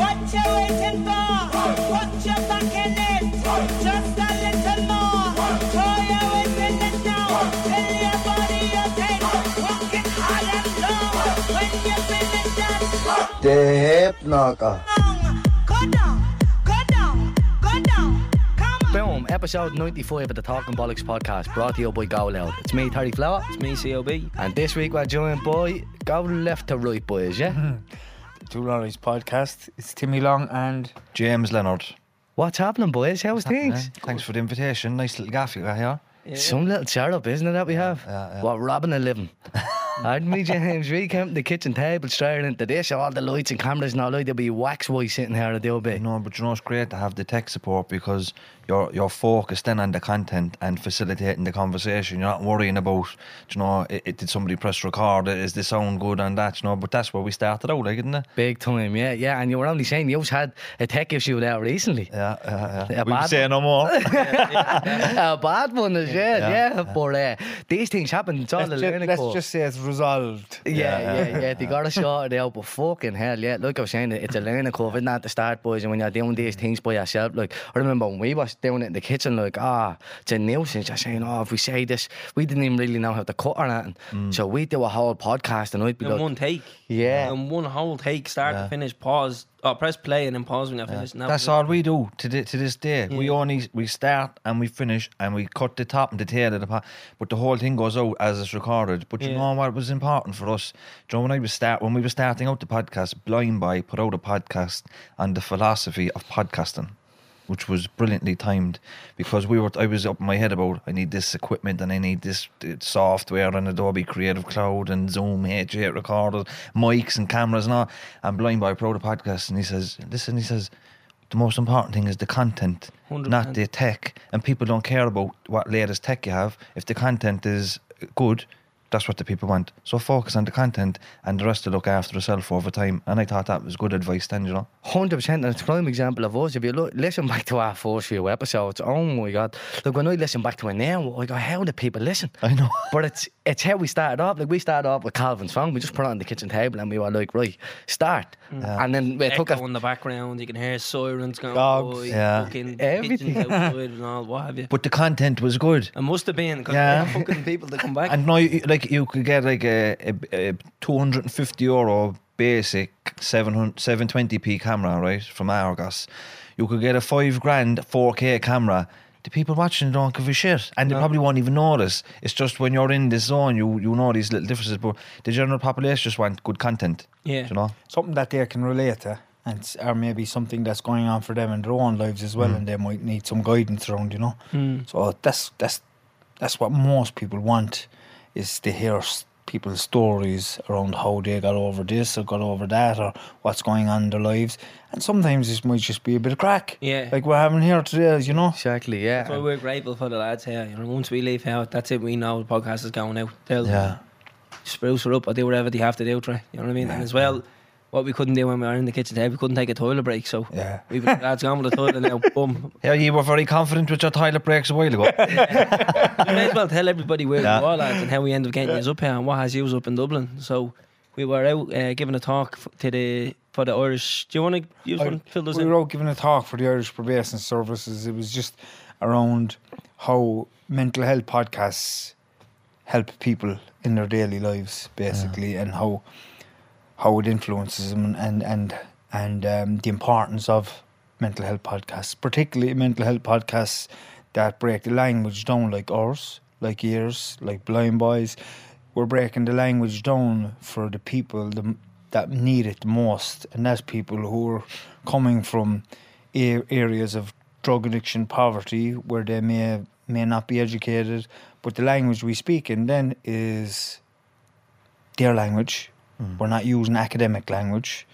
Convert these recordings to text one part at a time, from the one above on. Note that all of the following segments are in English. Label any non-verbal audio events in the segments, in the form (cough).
What you waiting for? Put your back in it. Just a little more. Throw your weight in it now. Tell your body you take. Walk it hard and long. When you finish that The Hip Knocker. song, go down, go down, go down. Come on. Boom, episode 95 of the Talking Bollocks podcast, brought to you by Go Loud. It's me, Terry Flower, It's me, COB. and this week we're joined by Go Left to Right Boys, yeah? (laughs) Two Norries podcast. It's Timmy Long and James Leonard. What's happening, boys? How's things? Thanks for the invitation. Nice little gaff you got here. Some little setup, isn't it, that we have? yeah, yeah. What, robbing a living? (laughs) I'd me, James, we came to the kitchen table straight into this, all the lights and cameras and all, like, there'll be wax white sitting here at the old bit. No, but you know it's great to have the tech support because you're you're focused then on the content and facilitating the conversation. You're not worrying about, you know, it, it, did somebody press record? Is the sound good on that? You know, but that's where we started out, like, isn't it? Big time, yeah, yeah. And you were only saying you had a tech issue there recently. Yeah, yeah, A yeah. We say no more. (laughs) a bad one as well, yeah. Yeah. But uh, these things happen. It's all let's, the ju- learning let's curve. just say it's resolved. Yeah, yeah, yeah. They got to sort it out, but fucking hell, yeah. Like I was saying, it's a learning curve, isn't at the start, boys. And when you're doing these things by yourself, like I remember when we was doing it in the kitchen, like ah, it's a nuisance. You're saying, oh, if we say this, we didn't even really know how to cut or anything. So we do a whole podcast, and I'd be In like, one take. Yeah. In one whole take, start to finish, pause, or press play and then pause when you're finished. and that That's all we do to thi- to this day. We only we start and we finish and we cut the top and the tail of the pot, but the whole thing goes out as it's recorded. But you Yeah. know what was important for us? Do you know when I was start when we were starting out the podcast, Blind Boy put out a podcast on the philosophy of podcasting. Which was brilliantly timed because we were. I was up in my head about I need this equipment and I need this uh, software and Adobe Creative Cloud and Zoom H8 recorders, mics and cameras and all. And Blind Boy out a podcast and he says, "Listen," he says, the most important thing is the content, 100%. not the tech. And people don't care about what latest tech you have. If the content is good, that's what the people want. So focus on the content and the rest to look after itself over time. And I thought that was good advice then, you know. Hundred percent, and it's a prime example of us. If you look, listen back to our first few episodes, oh my god! Look, when I listen back to it now, I go, "How do people listen?" I know. (laughs) But it's it's how we started off. Like we started off with Calvin's song. We just put it on the kitchen table and we were like, "Right, start." Mm. And then we took Echo a in the background, you can hear sirens going Dogs. by, Yeah. fucking Everything. and all, what have you. But the content was good. It must have been because Yeah. yeah. (laughs) fucking people to come back. And now, you- like, you could get like a, a, a 250 euro basic 700, 720p camera, right, from Argos. You could get a five grand 4K camera. The people watching don't give a shit, and they No. probably won't even notice. It's just when you're in this zone, you you know these little differences. But the general population just want good content. Yeah. you know. Something that they can relate to. And s- or maybe something that's going on for them in their own lives as well, and they might need some guidance around, you know. Mm. So that's that's that's what most people want is to hear people's stories around how they got over this or got over that or what's going on in their lives. And sometimes this might just be a bit of crack. Yeah. Like we're having here today, you know. exactly, yeah. That's why we're grateful for the lads here. You know, once we leave here, that's it. We know the podcast is going out. They'll Yeah, spruce her up or do whatever they have to do. Try, you know what I mean? and as well, what we couldn't do when we were in the kitchen table, we couldn't take a toilet break. So Yeah. we (laughs) lads gone with the toilet now. Boom. yeah. You were very confident with your toilet breaks a while ago. (laughs) We may as well tell everybody where Yeah. we are, lads, and how we ended up getting you up here and what has you up in Dublin. So we were out uh, giving a talk to the for the Irish. Do you want to use I- one? Fill those we in. were out giving a talk for the Irish Probation Services. It was just around how mental health podcasts help people in their daily lives, basically, and how how it influences them, and and and um, the importance of mental health podcasts, particularly mental health podcasts that break the language down, like ours, like yours, like Blind Boys. We're breaking the language down for the people the, that need it the most, and that's people who are coming from a- areas of drug addiction, poverty, where they may may not be educated, but the language we speak in then is their language. We're not using academic language.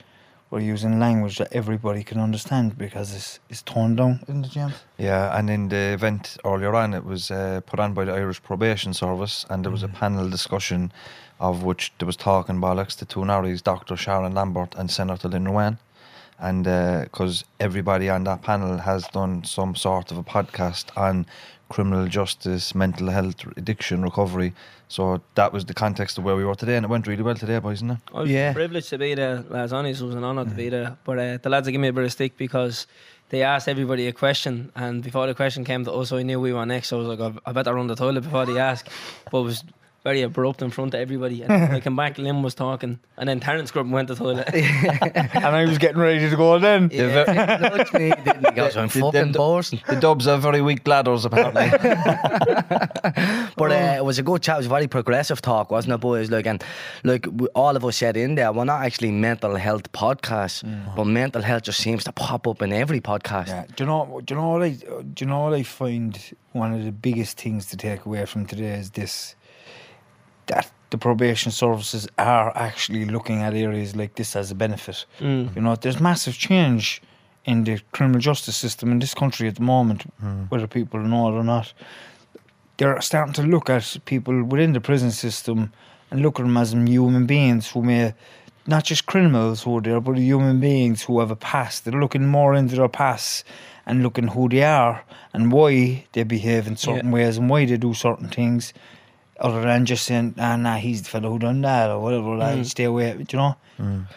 We're using language that everybody can understand because it's it's torn down in the gym. Yeah, and in the event earlier on, it was uh, put on by the Irish Probation Service, and there was Mm. a panel discussion of which there was talking bollocks, the two Norries, Dr. Sharon Lambert and Senator Lynn Ruane. And because everybody on that panel has done some sort of a podcast on criminal justice, mental health, addiction, recovery. So that was the context of where we were today, and it went really well today, boys, isn't it? I was Yeah. privileged to be there, lads. Honest, it was an honour to Mm. be there. But uh, the lads have given me a bit of stick because they asked everybody a question, and before the question came to us, I knew we were next. So I was like, I- I better run the toilet before they ask. But it was very abrupt in front of everybody. And (laughs) I came back, Lynn was talking, and then Terence Grub went to the toilet. (laughs) and I was getting ready to go then. Yeah, (laughs) he nudged me, didn't he? Goes, I'm The- the- fucking the- The Dubs are very weak bladders, apparently. But uh, it was a good chat. It was a very progressive talk, wasn't it, boys? Like, and like we, all of us said in there, we're not actually mental health podcasts, but mental health just seems to pop up in every podcast. Yeah. Do you know? Do you know what I? Do you know what I find one of the biggest things to take away from today is this: that the probation services are actually looking at areas like this as a benefit. Mm. You know, there's massive change in the criminal justice system in this country at the moment, whether people know it or not. They're starting to look at people within the prison system and look at them as human beings who may, not just criminals who are there, but human beings who have a past. They're looking more into their past and looking who they are and why they behave in certain ways and why they do certain things. Other than just saying, ah, nah, he's the fellow who done that or whatever, like, stay away. Do you know?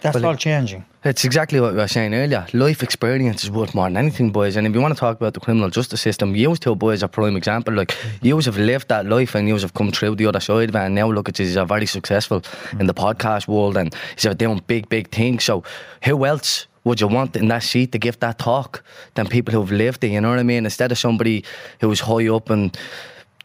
That's Well, all it- changing. It's exactly what we were saying earlier. Life experience is worth more than anything, boys. And if you want to talk about the criminal justice system, you two boys are prime example. Like you have lived that life and you have come through the other side of it. And now look at you, you're very successful in the podcast world and you're doing big, big things. So who else? Would you want in that seat to give that talk than people who've lived it? You know what I mean? Instead of somebody who's high up and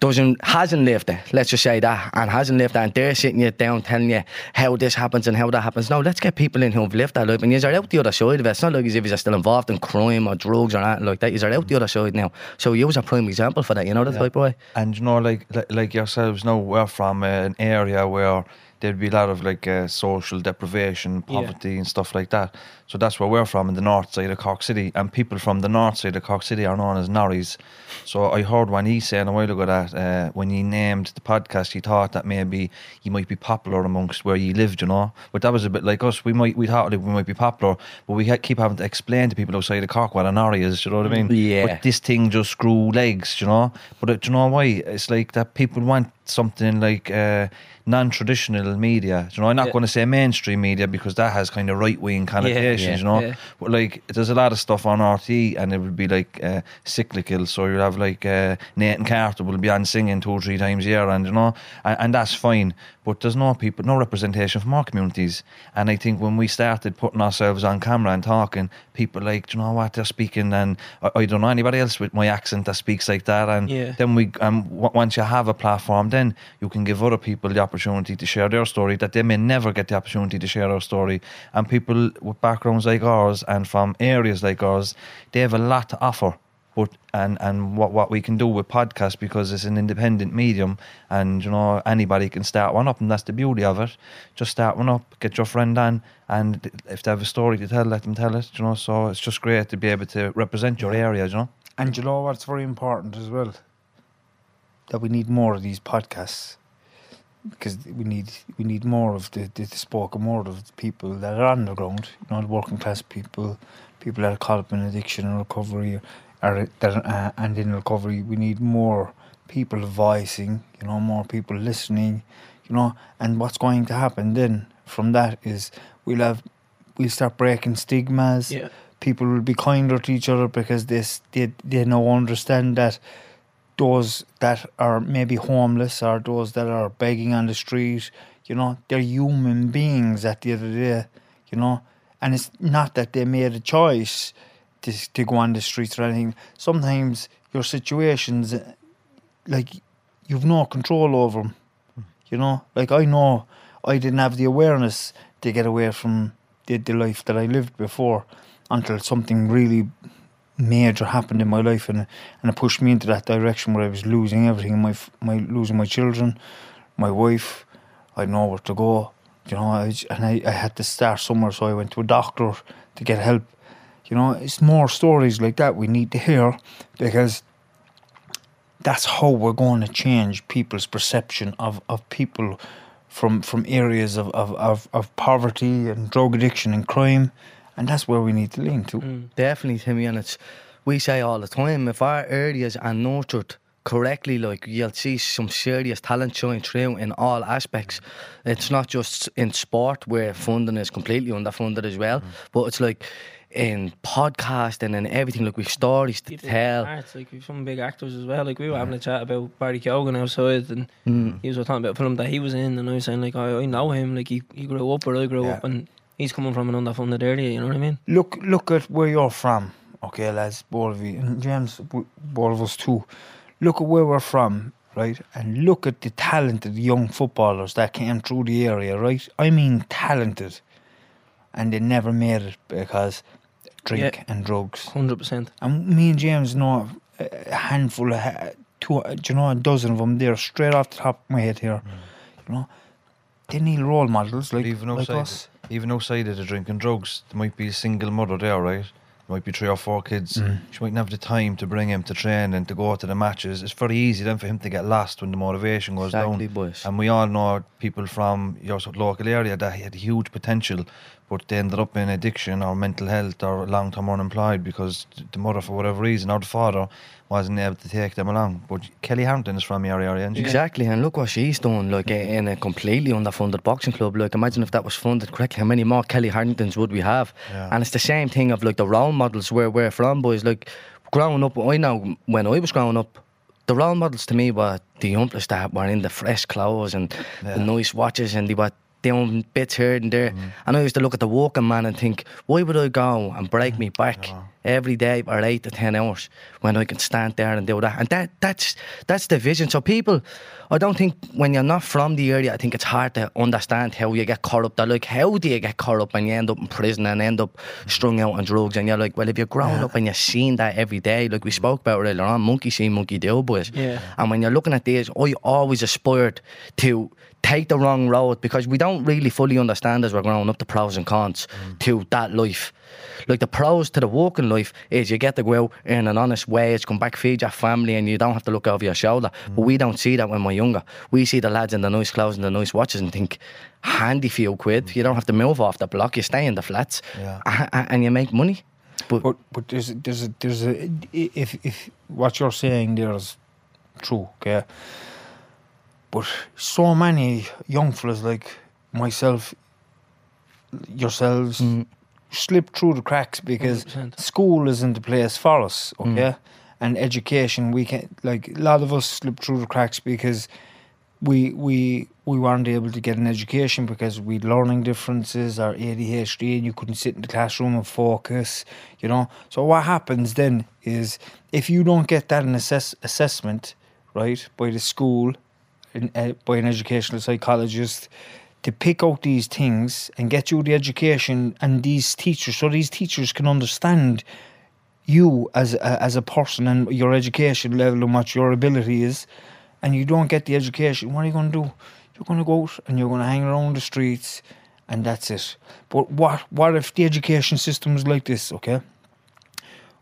doesn't hasn't lived it, let's just say that, and hasn't lived that, and they're sitting you down telling you how this happens and how that happens. No, let's get people in who've lived that life, and you're out the other side of it. It's not like as if you're still involved in crime or drugs or anything like that. You're out the other side now. So you was a prime example for that. You know that type of way. And you know, like like, like yourselves know, we're from uh, an area where there'd be a lot of like uh, social deprivation, Yeah. poverty, and stuff like that. So that's where we're from in the north side of Cork City, and people from the north side of Cork City are known as Norries. So I heard when he saying a while ago that uh, when he named the podcast, he thought that maybe he might be popular amongst where he lived, you know. But that was a bit like us. We might we thought we might be popular, but we keep having to explain to people outside of Cork what a Norrie is. You know what I mean? Yeah. But this thing just grew legs, you know. But uh, do you know why? It's like that people want something like uh, non-traditional media. You know, I'm not Yeah. going to say mainstream media because that has kind of right-wing connotations. yeah, you know, but like there's a lot of stuff on RT, and it would be like uh, cyclical. So you'll have like uh, Nathan Carter will be on singing two or three times a year, and you know, and, and that's fine. But there's no people, no representation from our communities. And I think when we started putting ourselves on camera and talking, people like, "Do you know what they're speaking, and I, I don't know anybody else with my accent that speaks like that. And Yeah. then we, um, w- once you have a platform, then you can give other people the opportunity to share their story that they may never get the opportunity to share their story. And people with backgrounds like ours and from areas like ours, they have a lot to offer. But and and what what we can do with podcasts because it's an independent medium, and you know anybody can start one up, and that's the beauty of it. Just start one up, get your friend on, and if they have a story to tell, let them tell it. You know, so it's just great to be able to represent your area. You know. And you know what's very important as well? That we need more of these podcasts. Because we need we need more of the, the, the spoken word of the people that are on the ground, you know, the working class people, people that are caught up in addiction and recovery, or that are, uh, and in recovery. We need more people voicing, you know, more people listening, you know. And what's going to happen then from that is we'll have we'll start breaking stigmas Yeah. people will be kinder to each other because they they they now understand that those that are maybe homeless or those that are begging on the street, you know, they're human beings at the end of the day, you know, and it's not that they made a choice to to go on the streets or anything. Sometimes your situations, like you've no control over them, you know. Like I know I didn't have the awareness to get away from the, the life that I lived before until something really major happened in my life and and it pushed me into that direction where I was losing everything my my losing my children my wife I know where to go you know I, and I, I had to start somewhere so I went to a doctor to get help. You know it's more stories like that we need to hear because that's how we're going to change people's perception of, of people from from areas of, of, of, of poverty and drug addiction and crime and that's where we need to lean to Definitely, Timmy, and it's we say all the time if our areas are nurtured correctly, like you'll see some serious talent showing through in all aspects. It's not just in sport where funding is completely underfunded as well, but it's like in podcasting and everything. Like we've stories to People tell. Arts, like we've some big actors as well. Like we were having a chat about Barry Keoghan outside, and Mm. he was talking about a film that he was in, and I was saying like I, I know him. Like he, he grew up where I grew Yeah. up, and he's coming from an underfunded area. You know what I mean? look look at where you're from, okay, lads, both of you, and James, w- both of us too. Look at where we're from, right, and look at the talented young footballers that came through the area, right. I mean, talented, and they never made it because drink Yeah. and drugs. Hundred percent. And me and James know a a handful of, two, uh, do you know, a dozen of them there straight off the top of my head here. You know, they need role models like, even like outside, us. Even outside of the drinking drugs, there might be a single mother there, right? There might be three or four kids. Mm. She mightn't have the time to bring him to train and to go to the matches. It's very easy then for him to get lost when the motivation goes Exactly, down. boys. And we all know people from your local area that had huge potential, but they ended up in addiction or mental health or long term unemployed because the mother, for whatever reason, or the father wasn't able to take them along. But Kelly Harrington is from your area, and Exactly, and look what she's done, like in a completely underfunded boxing club. Like, imagine if that was funded correctly, how many more Kelly Harringtons would we have? Yeah. And it's the same thing of like the role models where we're from, boys. Like, growing up, I know when I was growing up, the role models to me were the youngsters that were in the fresh clothes and Yeah. the nice watches, and they were doing bits here and there. Mm. And I used to look at the walking man and think, why would I go and break me back Yeah. Every day for eight to ten hours when I can stand there and do that? And that that's that's the vision. So people, I don't think when you're not from the area, I think it's hard to understand how you get caught up. That like, how do you get caught up and you end up in prison and end up strung out on drugs? And you're like, well, if you're growing up and you're seeing that every day, like we spoke about earlier on, monkey see, monkey do, boys. Yeah. And when you're looking at these, I always aspired to take the wrong road because we don't really fully understand as we're growing up the pros and cons mm. to that life. Like the pros to the walking life is you get to go out in an honest wage, come back, feed your family, and you don't have to look over your shoulder. But we don't see that when we're younger. We see the lads in the nice clothes and the nice watches and think, handy few quid. You don't have to move off the block. You stay in the flats, Yeah. a- a- and you make money. But, But but there's there's a, there's a if if what you're saying there is true, okay. But so many young fellas like myself, yourselves, Mm. Slip through the cracks because 100%. school isn't the place for us, Mm. okay. And education, we can like a lot of us slip through the cracks because we we we weren't able to get an education because we had learning differences or ADHD and you couldn't sit in the classroom and focus, you know. So what happens then is if you don't get that an assess- assessment, right, by the school, in, uh, by an educational psychologist, to pick out these things and get you the education and these teachers, so these teachers can understand you as a, as a person and your education level and what your ability is, and you don't get the education, what are you going to do? You're going to go out and you're going to hang around the streets, and that's it. But what what if the education system is like this? Okay.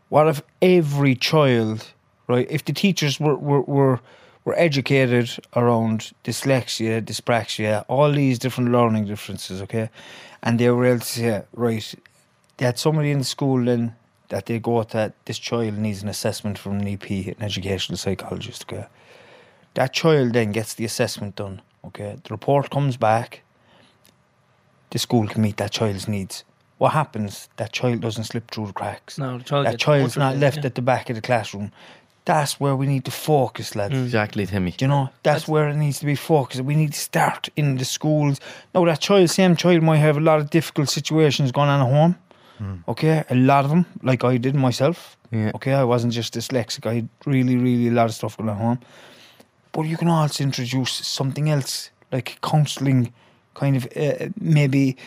What if every child, right? If the teachers were were were, were educated around dyslexia, dyspraxia, all these different learning differences, okay, and they were able to say, right, they had somebody in the school then that they go that this child needs an assessment from an EP, an educational psychologist, okay. That child then gets the assessment done, okay. The report comes back. The school can meet that child's needs. What happens? That child doesn't slip through the cracks. No, the child that child's not left yeah. at the back of the classroom. That's where we need to focus, lads. Mm. exactly, Timmy. Do you know? That's, where it needs to be focused. We need to start in the schools. Now, that child, same child, might have a lot of difficult situations going on at home. Okay, a lot of them, like I did myself. Yeah. Okay, I wasn't just dyslexic. I had really, really a lot of stuff going on at home. But you can also introduce something else, like counselling, kind of uh, maybe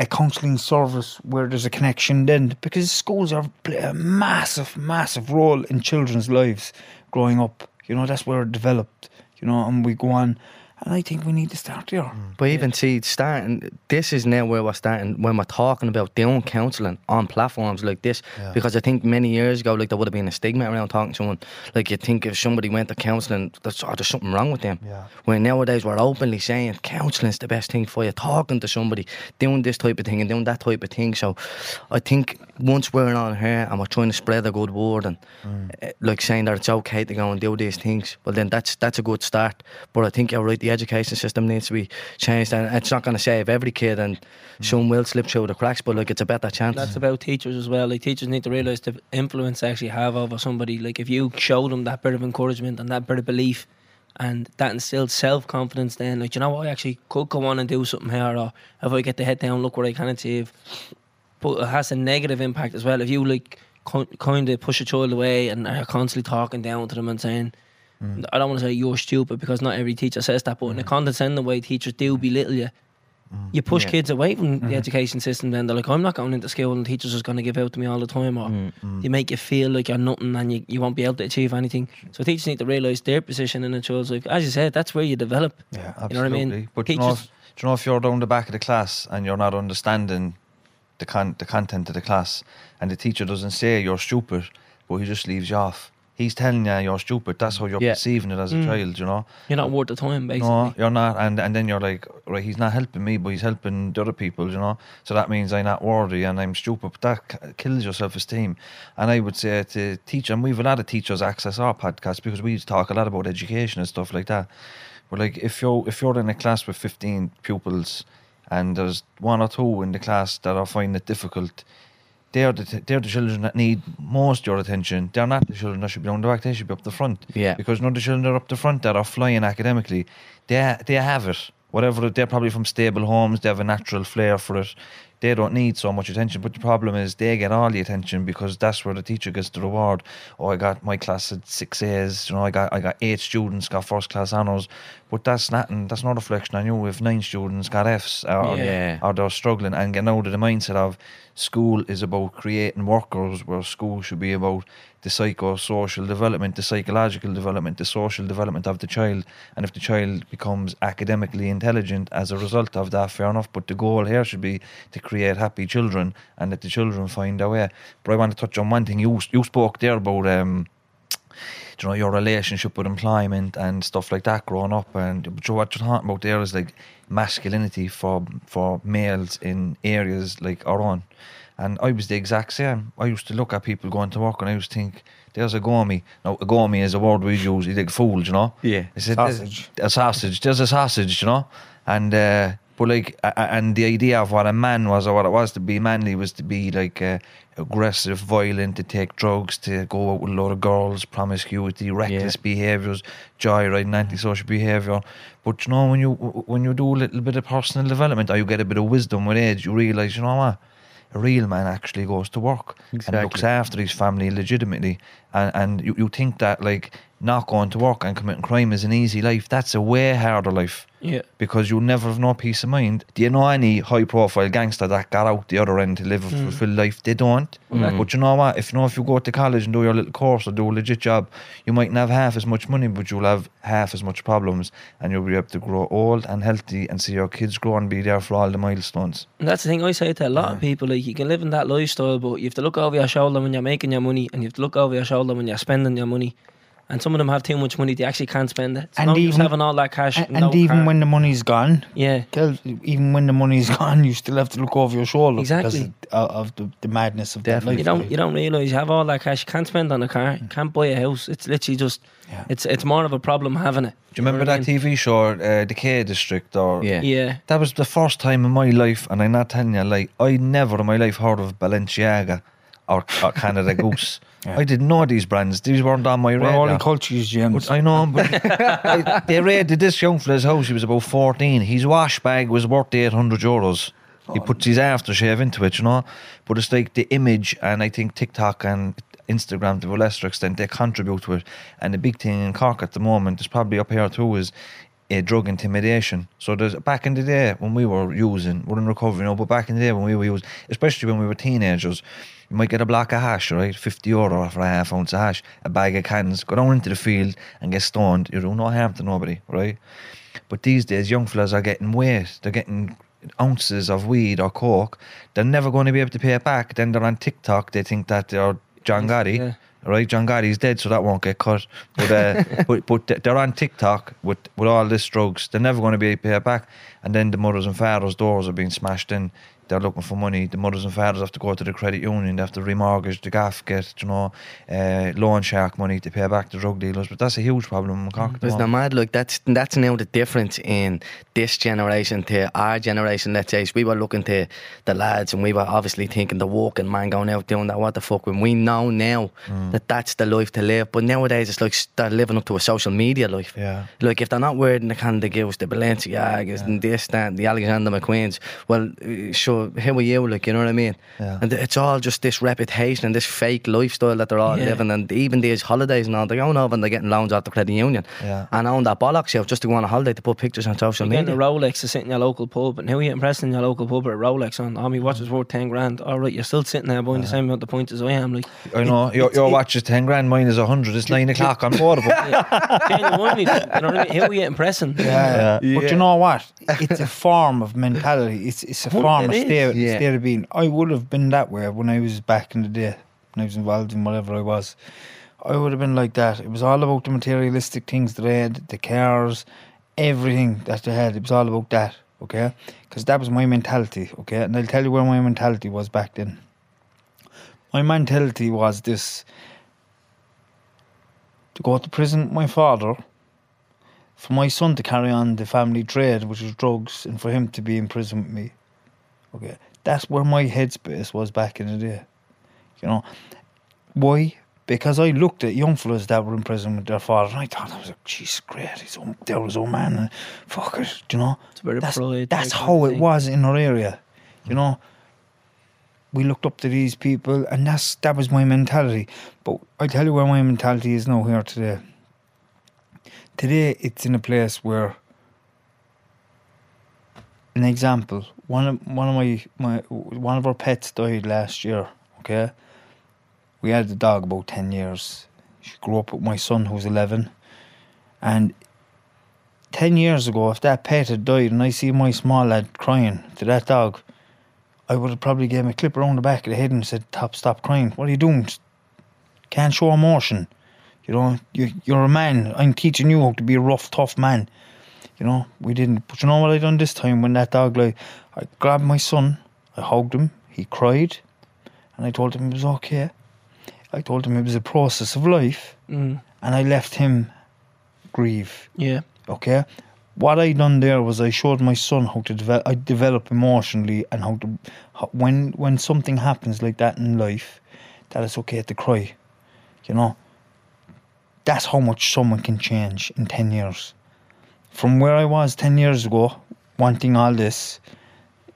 a counselling service where there's a connection then, because schools are play a massive, massive role in children's lives growing up. You know, that's where it developed. You know, and we go on, And I think we need to start there. But even see, starting this is now where we're starting when we're talking about doing counselling on platforms like this. Because I think many years ago, like there would have been a stigma around talking to someone. Like you think if somebody went to counselling, that's oh, there's something wrong with them. Yeah. When nowadays we're openly saying counselling's the best thing for you, talking to somebody, doing this type of thing and doing that type of thing. So I think once we're on here and we're trying to spread a good word and eh, like saying that it's okay to go and do these things, well then that's that's a good start. But I think you're right, the education system needs to be changed and it's not going to save every kid and some will slip through the cracks, but like it's a better chance. That's about teachers as well. Like teachers need to realise the influence they actually have over somebody. Like if you show them that bit of encouragement and that bit of belief, and that instilled self confidence, then like you know what, I actually could go on and do something here, or if I get the head down, look what I can achieve. But it has a negative impact as well. If you like kind of push a child away and are constantly talking down to them and saying. Mm. I don't want to say you're stupid because not every teacher says that, but in a condescending way, teachers do belittle you. Mm. You push Yeah. kids away from the mm-hmm. education system, then they're like, I'm not going into school and the teacher's just going to give out to me all the time, or mm. you make you feel like you're nothing and you, you won't be able to achieve anything. So teachers need to realise their position in a child's life. As you said, that's where you develop. Yeah. You know what I mean? Absolutely. But do you know, if, Teachers- do you know if you're down the back of the class and you're not understanding the con- the content of the class, and the teacher doesn't say you're stupid, but he just leaves you off. He's telling you you're stupid. That's how you're Yeah. perceiving it as a Mm. child. You know. You're not worth the time, basically. No, you're not, and and then you're like, right, he's not helping me, but he's helping the other people, you know. So that means I'm not worthy and I'm stupid. But that kills your self-esteem. And I would say to teach, and we've a lot of teachers access our podcast because we talk a lot about education and stuff like that. But like, if you're if you're in a class with 15 pupils, and there's one or two in the class that are finding it difficult. They're the, t- they're the children that need most your attention. They're not the children that should be on the back. They should be up the front. Yeah. Because none of the children that are up the front that are flying academically, they they have it. Whatever they're probably from stable homes, they have a natural flair for it. They don't need so much attention. But the problem is they get all the attention because that's where the teacher gets the reward. Oh, I got my class at six A's. You know, I got I got eight students got first class honours. But that's not that's not a reflection on you. If nine students got F's or, Yeah. or they're struggling and getting out of the mindset of school is about creating workers, where school should be about the psychosocial development, the psychological development, the social development of the child. And if the child becomes academically intelligent as a result of that, fair enough. But the goal here should be to create happy children and that the children find their way. But I want to touch on one thing. You you spoke there about um, you know, your relationship with employment and stuff like that growing up. And what you're talking about there is like masculinity for for males in areas like our own. And I was the exact same. I used to look at people going to work and I used to think, there's a gourmet. Now, a gourmet is a word we use, he's like fooled, you know? Yeah. I said, Sausage. A sausage. There's a sausage, you know? And, uh, but like, and the idea of what a man was or what it was to be manly was to be like uh, aggressive, violent, to take drugs, to go out with a lot of girls, promiscuity, reckless behaviours, joyriding, antisocial behaviour. But you know, when you when you do a little bit of personal development or you get a bit of wisdom with age, you realise, you know what? A real man actually goes to work and looks after his family legitimately. And, and you, you think that like not going to work and committing crime is an easy life. That's a way harder life Yeah. because you'll never have no peace of mind. Do you know any high profile gangster that got out the other end to live a Mm. fulfilled life? They don't. But you know what? If you know if you go to college and do your little course or do a legit job, you might not have half as much money, but you'll have half as much problems and you'll be able to grow old and healthy and see your kids grow and be there for all the milestones. And that's the thing I say to a lot of people. Like you can live in that lifestyle, but you have to look over your shoulder when you're making your money, and you have to look over your shoulder when you're spending your money. And some of them have too much money; they actually can't spend it. So And even- having all that cash, And, and even car. when the money's gone, yeah, tell- even when the money's (laughs) gone, you still have to look over your shoulder Exactly. because of, of the, the madness of Definitely. that you don't you don't realize you have all that cash, you can't spend on a car, you can't buy a house. It's literally just Yeah. it's it's more of a problem having it. Do you remember that TV show, uh, The K District? Or Yeah. Yeah, That was the first time in my life, and I'm not telling you, like, I never in my life heard of Balenciaga or, or Canada (laughs) Goose. Yeah. I didn't know these brands. These weren't on my We're all in radar. cultures, James. I know, but (laughs) I, they raided this young fella's house. He was about 14. His wash bag was worth 800 euros. He oh, puts his aftershave into it, you know. But it's like the image, and I think TikTok and Instagram to a lesser extent, they contribute to it. And the big thing in Cork at the moment is probably up here too is a drug intimidation. So there's back in the day when we were using, we're in recovery you now, but back in the day when we were using, especially when we were teenagers, you might get a block of hash, right? 50 euro for a half ounce of hash, a bag of cans, go down into the field and get stoned. You do no harm to nobody, right? But these days, young fellas are getting weight, they're getting ounces of weed or coke. They're never going to be able to pay it back. Then they're on TikTok, they think that they're John Gotti. Yeah. Right, John Gotti's dead, so that won't get cut. But uh, (laughs) but but they're on TikTok with with all this drugs. They're never going to be able to pay it back. And then the mothers and fathers' doors are being smashed in. They're looking for money. The mothers and fathers have to go to the credit union. They have to remortgage the gaff, get you know, uh, loan shark money to pay back the drug dealers. But that's a huge problem in Cork. It's not mad. Look, that's that's now the difference in this generation to our generation. Let's say we were looking to the lads, and we were obviously thinking the walking man going out doing that. What the fuck? When we know now Mm. that that's the life to live, but nowadays it's like they're living up to a social media life. Yeah. Like if they're not wearing the Canada Gills, the Balenciagas, and this, that, the Alexander McQueens, well, uh, sure, how are you? Like, you know what I mean? Yeah. And it's all just this reputation and this fake lifestyle that they're all Yeah. living, and even these holidays and all, they're going over and they're getting loans out the credit union, Yeah. and on that bollocks out just to go on a holiday to put pictures on social You're getting media. a Rolex to sit in your local pub, and now you're impressed in your local pub with a Rolex on. Oh, my watch is worth 10 grand. All right, you're still sitting there buying the same amount of points as I am. Like, I know your, your watch is ten grand, mine is a hundred. It's nine o'clock on board. genuinely, you know what I mean? How are you impressing? Yeah. Yeah. But you know what? (laughs) It's a form of mentality. It's it's a Well, form of is. state, Yeah. state of being. I would have been that way when I was back in the day, when I was involved in whatever I was. I would have been like that. It was all about the materialistic things that they had, the cars, everything that they had. It was all about that, okay? Because that was my mentality, okay? And I'll tell you where my mentality was back then. My mentality was this to go to prison with my father for my son to carry on the family trade, which is drugs, and for him to be in prison with me. Okay, that's where my headspace was back in the day. You know, why? Because I looked at young fellas that were in prison with their father, and I thought, I was like, Jesus, great, he's old, there was old man, and fuck it, you know. That's, that's how it was in our area, you know. We looked up to these people, and that's that was my mentality. But I tell you where my mentality is now here today. Today, it's in a place where, an example, one of one of my my one of our pets died last year. Okay, we had the dog about ten years. She grew up with my son, who's eleven, and 10 years ago, if that pet had died and I see my small lad crying to that dog, I would have probably gave him a clip around the back of the head and said, Top, stop crying. What are you doing? Can't show emotion. You know, you, you're a man. I'm teaching you how to be a rough, tough man. You know, we didn't. But you know what I done this time when that dog, like, I grabbed my son, I hugged him, he cried, and I told him it was okay. I told him it was a process of life, Mm, and I left him grieve yeah. okay what i done there was i showed my son how to develop i develop emotionally and how to how, when when something happens like that in life that it's okay to cry you know that's how much someone can change in 10 years from where i was 10 years ago wanting all this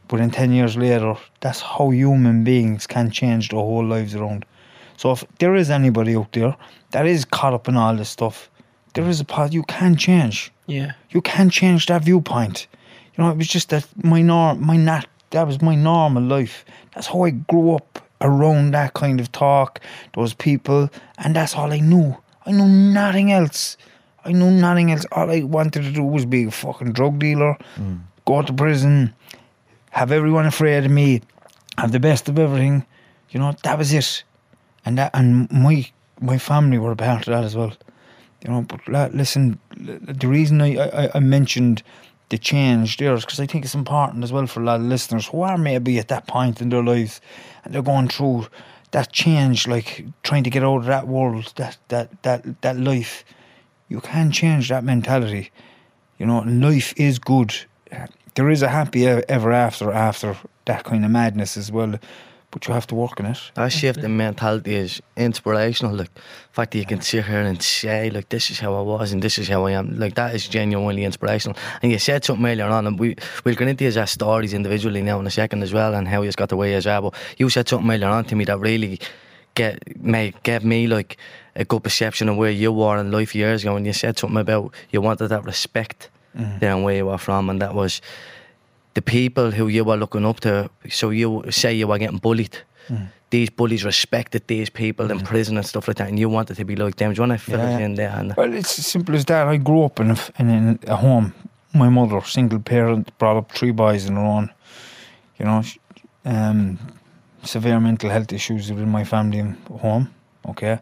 but in 10 years later that's how human beings can change their whole lives around so if there is anybody out there that is caught up in all this stuff there is a part you can change Yeah. you can change that viewpoint. You know, it was just that my norm, my nat, that was my normal life. That's how I grew up around that kind of talk, those people, and that's all I knew. I knew nothing else. I knew nothing else. All I wanted to do was be a fucking drug dealer, go to prison, have everyone afraid of me, have the best of everything. You know, that was it. And that, and my my family were a part of that as well. You know, but listen, the reason I, I, I mentioned the change there is because I think it's important as well for a lot of listeners who are maybe at that point in their lives and they're going through that change, like trying to get out of that world, that that that that life. You can change that mentality. You know, life is good. There is a happy ever after after that kind of madness as well, but you have to work on it. That shift in mentality is inspirational. Like, the fact that you can sit here and say, like, this is how I was and this is how I am. Like, that is genuinely inspirational. And you said something earlier on, and we, we'll get into your stories individually now in a second as well, and how you got the way as well. But you said something earlier on to me that really get made, gave me, like, a good perception of where you were in life years ago. And you said something about you wanted that respect mm-hmm. down where you were from, and that was the people who you were looking up to. So you say you were getting bullied. Mm-hmm. These bullies respected these people in mm-hmm. prison and stuff like that, and you wanted to be like them. Do you want to fill Yeah, it in there? And Well, it's as simple as that. I grew up in a, in a home. My mother, single parent, brought up three boys in her own. You know, um, severe mental health issues within my family and home. Okay,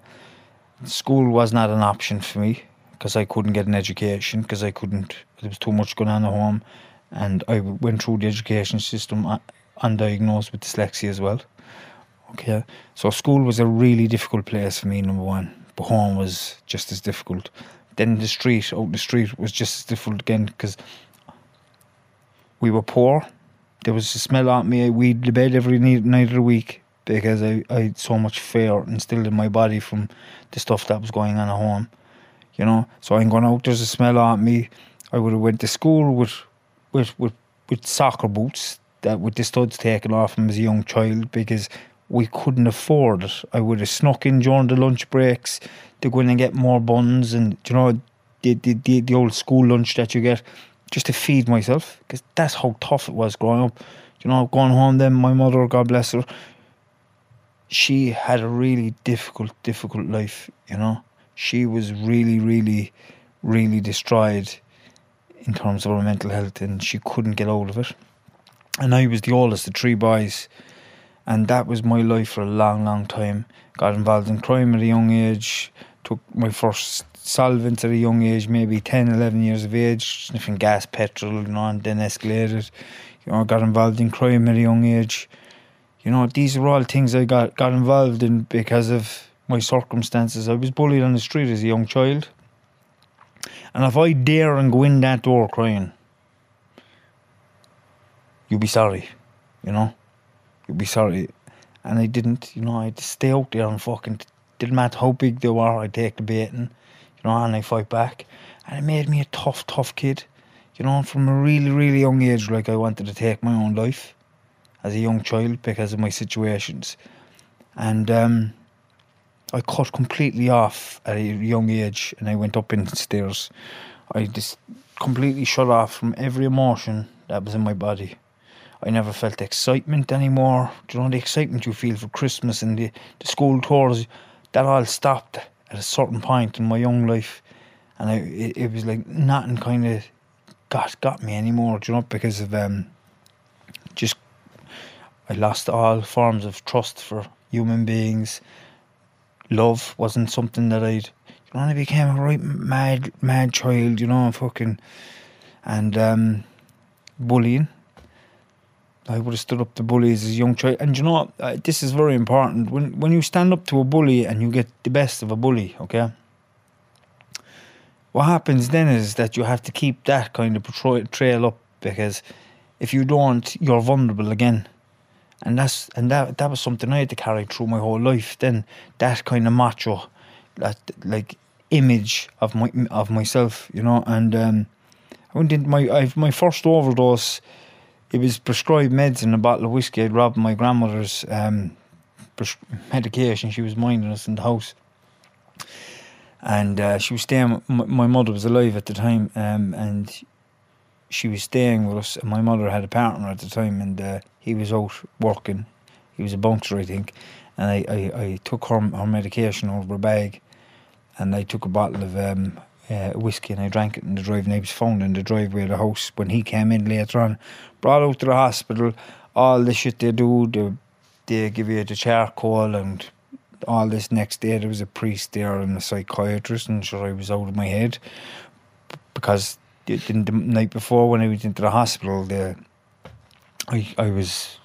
school was not an option for me because I couldn't get an education because I couldn't. There was too much going on at home, and I went through the education system uh, undiagnosed with dyslexia as well. Okay, so school was a really difficult place for me. Number one, but home was just as difficult. Then the street, out the street, was just as difficult again because we were poor. There was a smell at me. We'd the bed every night of the week because I, I had so much fear instilled in my body from the stuff that was going on at home. You know, so I'm going out. There's a smell at me. I would have went to school with, with with with soccer boots that with the studs taken off them as a young child because we couldn't afford it. I would have snuck in during the lunch breaks to go in and get more buns and you know the the the, the old school lunch that you get just to feed myself because that's how tough it was growing up. You know, going home then my mother, God bless her, she had a really difficult, difficult life. You know, she was really, really, really destroyed in terms of her mental health, and she couldn't get out of it. And I was the oldest of three boys, and that was my life for a long, long time. Got involved in crime at a young age. Took my first solvent at a young age, maybe 10, 11 years of age, sniffing gas, petrol, you know, and then escalated. You know, got involved in crime at a young age. You know, these are all things I got, got involved in because of my circumstances. I was bullied on the street as a young child. And if I dare and go in that door crying, you'll be sorry, you know? You'll be sorry. And I didn't, you know, I had to stay out there and fucking, didn't matter how big they were, I'd take the baiting, you know, and I fight back. And it made me a tough, tough kid, you know, from a really, really young age, like I wanted to take my own life as a young child because of my situations. And um, I cut completely off at a young age and I went up in stairs. I just completely shut off from every emotion that was in my body. I never felt excitement anymore. Do you know the excitement you feel for Christmas and the, the school tours? That all stopped at a certain point in my young life. And I, it, it was like nothing kind of got got me anymore, do you know, because of um, just I lost all forms of trust for human beings. Love wasn't something that I'd. You know, I became a right mad, mad child. You know, fucking, and um, bullying. I would have stood up to bullies as a young child, and you know, uh, this is very important. When when you stand up to a bully and you get the best of a bully, okay. What happens then is that you have to keep that kind of trail up because if you don't, you're vulnerable again and that's and that that was something I had to carry through my whole life. Then that kind of macho, that like image of my of myself, you know. And um, I went into my I've my first overdose. It was prescribed meds and a bottle of whiskey. I'd robbed my grandmother's um, pres- medication. She was minding us in the house, and uh, she was staying. My, my mother was alive at the time, um, and she was staying with us, and my mother had a partner at the time, and uh, he was out working. He was a bouncer, I think, and I, I, I took her, her medication over a bag, and I took a bottle of um, uh, whiskey and I drank it in the drive, and I was found in the driveway of the house when he came in later on, brought out to the hospital. All the shit they do, they, they give you the charcoal and all this. Next day, there was a priest there and a psychiatrist, and sure, I was out of my head because the, the, the night before when I went into the hospital, the I I was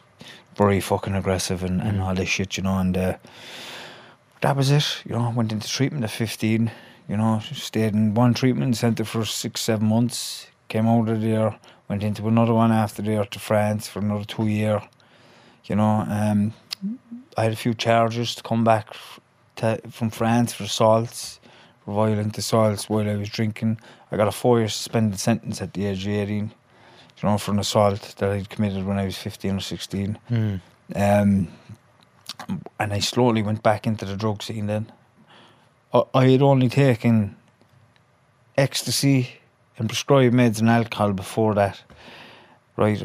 very fucking aggressive and, and all this shit, you know, and uh, that was it. You know, went into treatment at fifteen. You know, stayed in one treatment centre for six, seven months. Came out of there, went into another one after there to France for another two year. You know, um, I had a few charges to come back to, from France for assaults, for violent assaults while I was drinking. I got a four year suspended sentence at the age of 18, you know, for an assault that I'd committed when I was 15 or 16. Um, and I slowly went back into the drug scene then. I, I had only taken ecstasy and prescribed meds and alcohol before that. Right,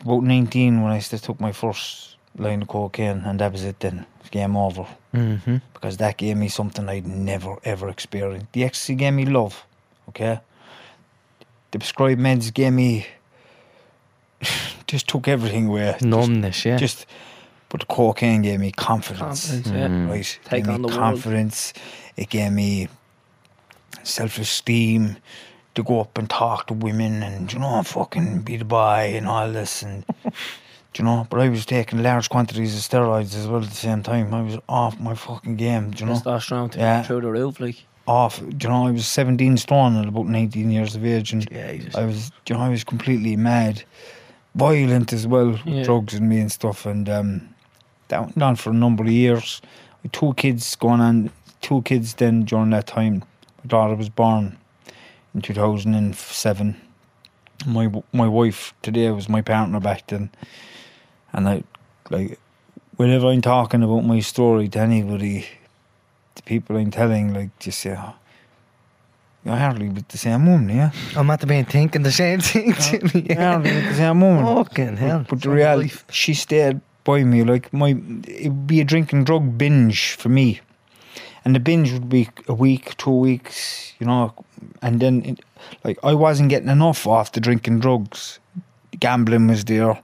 about 19 when I still took my first line of cocaine, and that was it then. It game over. Mm-hmm. Because that gave me something I'd never ever experienced. The ecstasy gave me love, okay? The prescribed meds gave me. Just took everything away. Just- Numbness, yeah. Just, but the cocaine gave me confidence. Confidence, yeah. Mm. Right, Take gave on me the world. confidence. It gave me self-esteem to go up and talk to women and you know fucking be the boy and all this and (laughs) you know. But I was taking large quantities of steroids as well at the same time. I was off my fucking game. Do you know? Testosterone to Yeah. through the roof, like. off. Do you know, I was 17 stone at about 19 years of age, and Jesus. I was, do you know, I was completely mad, violent as well, with Yeah. drugs and me and stuff, and um, that went on for a number of years. With two kids going on, two kids then during that time. My daughter was born in 2007. My my wife today was my partner back then, and I like whenever I'm talking about my story to anybody, the people I'm telling like just say, oh, "You're hardly with the same woman, yeah." I'm at the being thinking the same thing, Jimmy. You're hardly with the same woman. Fucking hell. But, the reality, she stayed by me. Like my, it'd be a drinking drug binge for me, and the binge would be a week, two weeks, you know, and then it, like I wasn't getting enough off the drinking drugs. Gambling was there,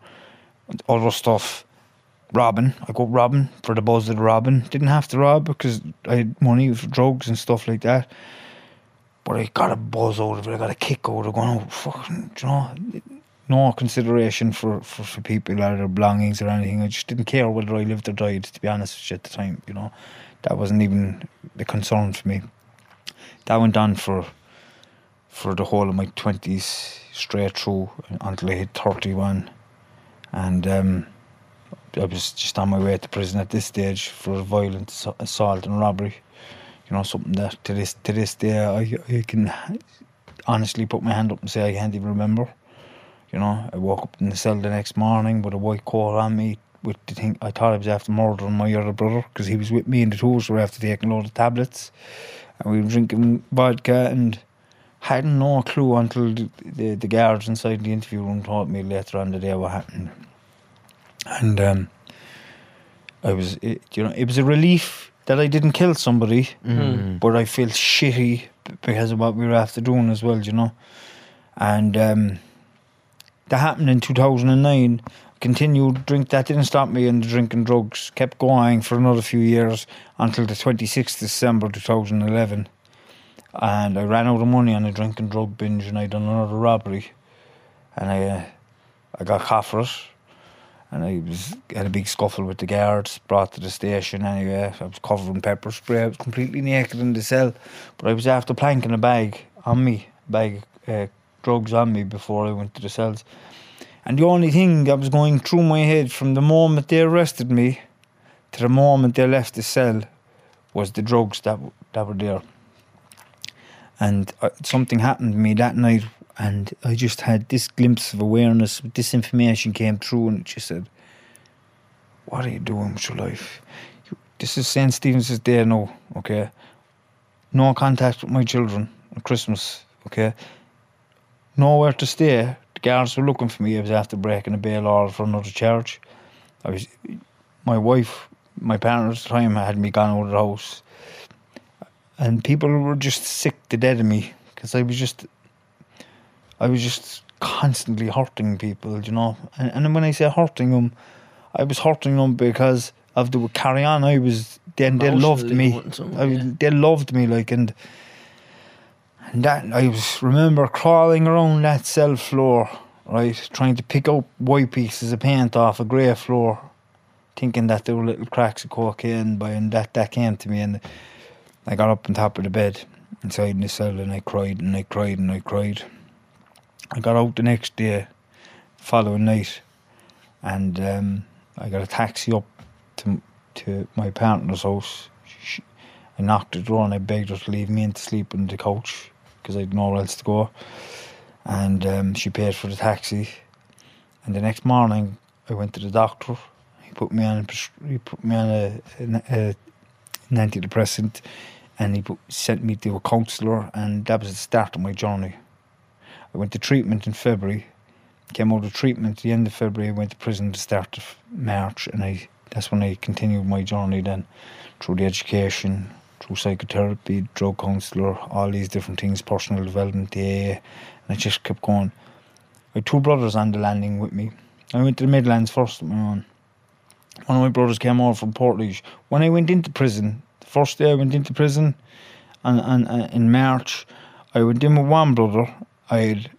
other stuff. Robbing, I go robbing for the buzz of the robbing. Didn't have to rob because I had money for drugs and stuff like that. But I got a buzz out of it. I got a kick out of going out. Fucking, you know, no consideration for, for, for people or their belongings or anything. I just didn't care whether I lived or died, to be honest with you at the time, you know. That wasn't even the concern for me. That went on for for the whole of my twenties straight through until I hit thirty one. And um, I was just on my way to prison at this stage for violent assault and robbery. You know, something that to this to this day I, I can honestly put my hand up and say I can't even remember. You know, I woke up in the cell the next morning with a white coat on me. With the thing, I thought I was after murdering my other brother because he was with me in the tours. We were after taking a load of tablets, and we were drinking vodka and had no clue until the, the, the guards inside the interview room told me later on the day what happened. And um, I was, it, you know, it was a relief that I didn't kill somebody, Mm. but I feel shitty because of what we were after doing as well, you know. And um, that happened in 2009. Continued drink that didn't stop me in the drinking drugs. Kept going for another few years until the 26th December 2011. And I ran out of money on a drinking drug binge, and I done another robbery. And I, uh, I got caught for it. And I was had a big scuffle with the guards, brought to the station anyway. I was covered in pepper spray. I was completely naked in the cell. But I was after planking a bag on me, bag uh, drugs on me before I went to the cells. And the only thing that was going through my head from the moment they arrested me to the moment they left the cell was the drugs that that were there. And uh, something happened to me that night, and I just had this glimpse of awareness. This information came through, and she said, "What are you doing with your life? This is St. Stephen's Day now, okay? No contact with my children on Christmas, okay? Nowhere to stay. The guards were looking for me. I was after breaking a bail order for another church. I was, my wife, my parents at the time had me gone out of the house, and people were just sick to death of me because I was just, I was just constantly hurting people, you know. And, and when I say hurting them, I was hurting them because of the carry on. I was then they loved me. I, yeah. They loved me like and. And that I was remember crawling around that cell floor, right, trying to pick up white pieces of paint off a grey floor, thinking that there were little cracks of cocaine. By and that that came to me, and I got up on top of the bed inside in the cell, and I cried and I cried and I cried. I got out the next day, following night, and um, I got a taxi up to to my partner's house. She, I knocked at the door and I begged her to leave me in to sleep on the couch because I had nowhere else to go. And um, she paid for the taxi. And the next morning, I went to the doctor. He put me on a, he put me on a, an, a, an antidepressant, and he put, sent me to a counsellor, and that was the start of my journey. I went to treatment in February. Came out of treatment at the end of February. I went to prison the start of March, and I that's when I continued my journey then through the education, through psychotherapy, drug counsellor, all these different things, personal development, the AA, and I just kept going. I had two brothers on the landing with me. I went to the Midlands first with my own. One of my brothers came over from Portlaoise. When I went into prison, the first day I went into prison, and, and, and in March, I went in with one brother. I had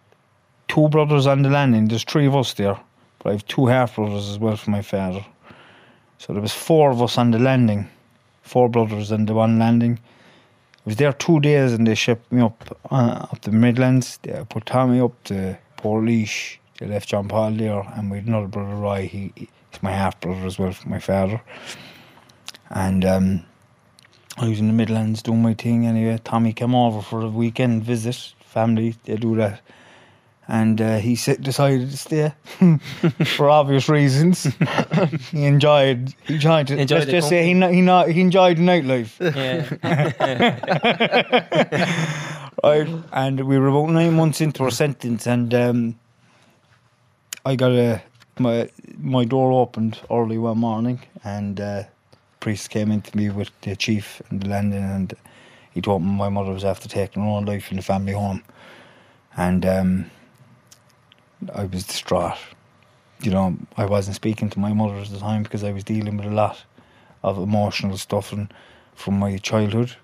two brothers on the landing. There's three of us there, but I have two half brothers as well from my father. So there was four of us on the landing, four brothers on the one landing. I was there two days and they shipped me up uh, up the Midlands. They put Tommy up to Portlaoise. They left John Paul there, and we had another brother, Roy. He, he's my half brother as well from my father. And um, I was in the Midlands doing my thing anyway. Tommy came over for a weekend visit. Family, they do that. And uh, he sa- decided to stay (laughs) for obvious reasons. (laughs) he enjoyed. He enjoyed. It. Enjoyed Let's just say he no- he no- he enjoyed nightlife. Yeah. (laughs) right? And we were about nine months into our sentence, and um, I got a my my door opened early one morning, and uh, priest came into me with the chief and the landing, and he told me my mother was after taking her own life in the family home, and um, I was distraught. You know, I wasn't speaking to my mother at the time because I was dealing with a lot of emotional stuff and from my childhood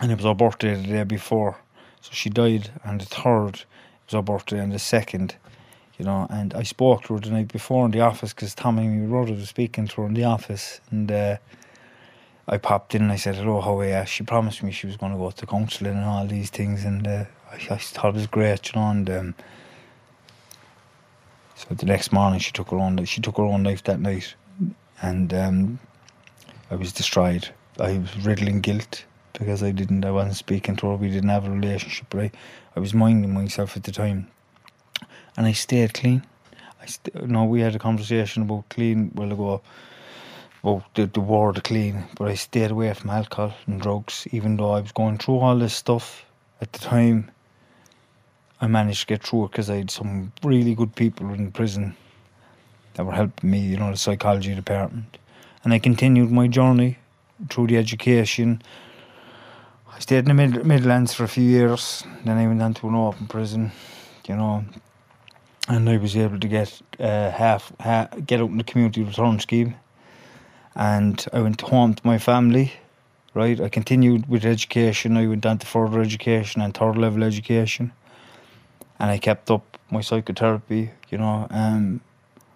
and it was her birthday the day before. So she died on the third. It was her birthday on the second, you know. And I spoke to her the night before in the office because Tommy, my brother, was speaking to her in the office. And uh, I popped in and I said, Hello, how are you? She promised me she was going to go to counselling and all these things. And uh, I, I thought it was great, you know. And um, so the next morning she took her own, she took her own life that night. And um, I was destroyed. I was riddling guilt because I didn't, I wasn't speaking to her. We didn't have a relationship, but I, was minding myself at the time, and I stayed clean. I st- no, we had a conversation about clean while ago, about the, the word clean, but I stayed away from alcohol and drugs, even though I was going through all this stuff at the time. I managed to get through it because I had some really good people in prison that were helping me, you know, the psychology department. And I continued my journey through the education. I stayed in the Mid- Midlands for a few years. Then I went on to an open prison, you know, and I was able to get uh, half, ha get out in the community return scheme. And I went home to my family, right? I continued with education. I went on to further education and third level education. And I kept up my psychotherapy, you know. Um,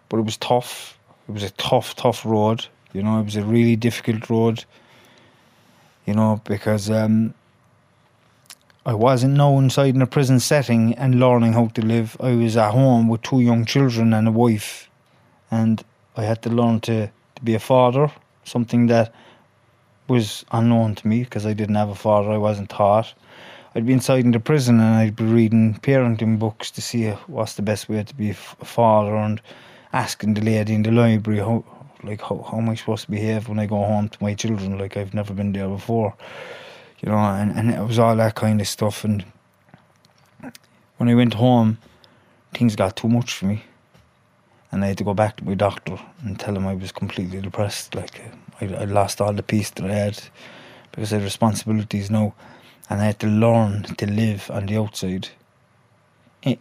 but it was tough. It was a tough, tough road. You know, it was a really difficult road. You know, because um, I wasn't now inside in a prison setting and learning how to live. I was at home with two young children and a wife, and I had to learn to, to be a father, something that was unknown to me because I didn't have a father. I wasn't taught. I'd be inside in the prison and I'd be reading parenting books to see what's the best way to be a father and asking the lady in the library how like how, how am I supposed to behave when I go home to my children like I've never been there before you know and, and it was all that kind of stuff and when I went home things got too much for me and I had to go back to my doctor and tell him I was completely depressed like I, I lost all the peace that I had because I had responsibilities now and I had to learn to live on the outside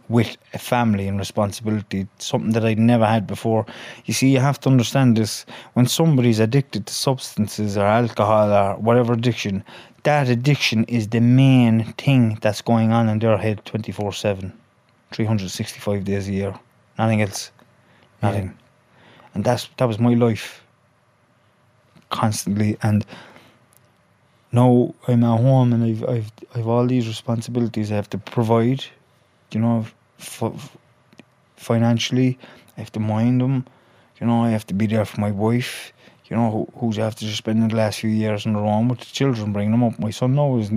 with a family and responsibility, something that I'd never had before. You see, you have to understand this. When somebody's addicted to substances or alcohol or whatever addiction, that addiction is the main thing that's going on in their head 24 7, 365 days a year. Nothing else. Nothing. And that's that was my life constantly. And now I'm at home and I've I've I've all these responsibilities I have to provide, you know, f- financially. I have to mind them, you know. I have to be there for my wife, you know, who, who's after just spending the last few years in her own with the children, bringing them up. My son now is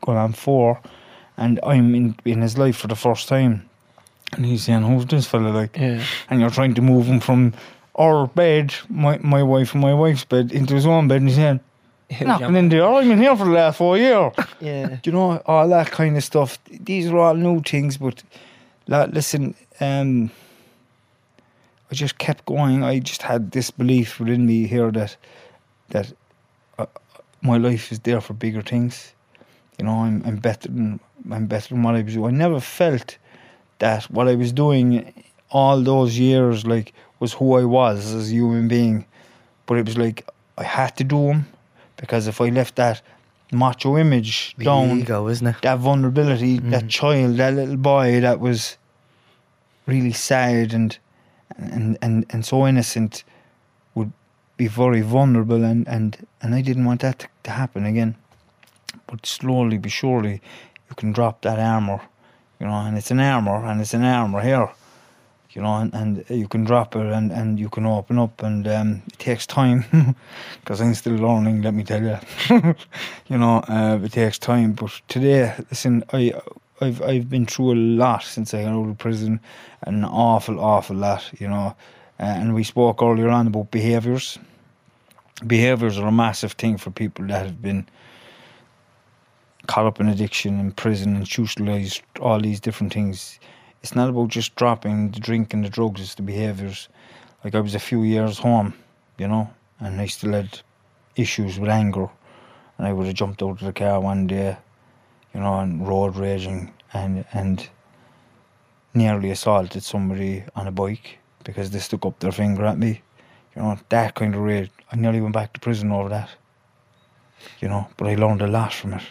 going on four, and I'm in in his life for the first time, and he's saying, "Who's this fella like?" Yeah. and you're trying to move him from our bed, my my wife and my wife's bed, into his own bed, and he's saying, (laughs) knocking in there. I've been here for the last four years. (laughs) Yeah. Do you know all that kind of stuff? These are all new things, but la- listen, um, I just kept going. I just had this belief within me here that that uh, my life is there for bigger things. You know, I'm I'm better than I'm better than what I was. I never felt that what I was doing all those years like was who I was as a human being, but it was like I had to do them because if I left that macho image The down, ego, isn't it? that vulnerability, that mm. child, that little boy that was really sad and and and, and so innocent would be very vulnerable and, and, and I didn't want that to, to happen again. But slowly but surely you can drop that armour, you know, and it's an armour and it's an armour here. You know, and, and you can drop it and, and you can open up, and um, it takes time (laughs) because I'm still learning. Let me tell you, (laughs) you know, uh, it takes time. But today, listen, I I've I've been through a lot since I got out of prison, an awful, awful lot, you know. Uh, and we spoke earlier on about behaviours. Behaviours are a massive thing for people that have been caught up in addiction, in prison, institutionalised, all these different things. It's not about just dropping the drink and the drugs, it's the behaviours. Like I was a few years home, you know, and I still had issues with anger. And I would have jumped out of the car one day, you know, and road raging and and nearly assaulted somebody on a bike because they stuck up their finger at me. You know, that kind of rage. I nearly went back to prison over that. You know, but I learned a lot from it.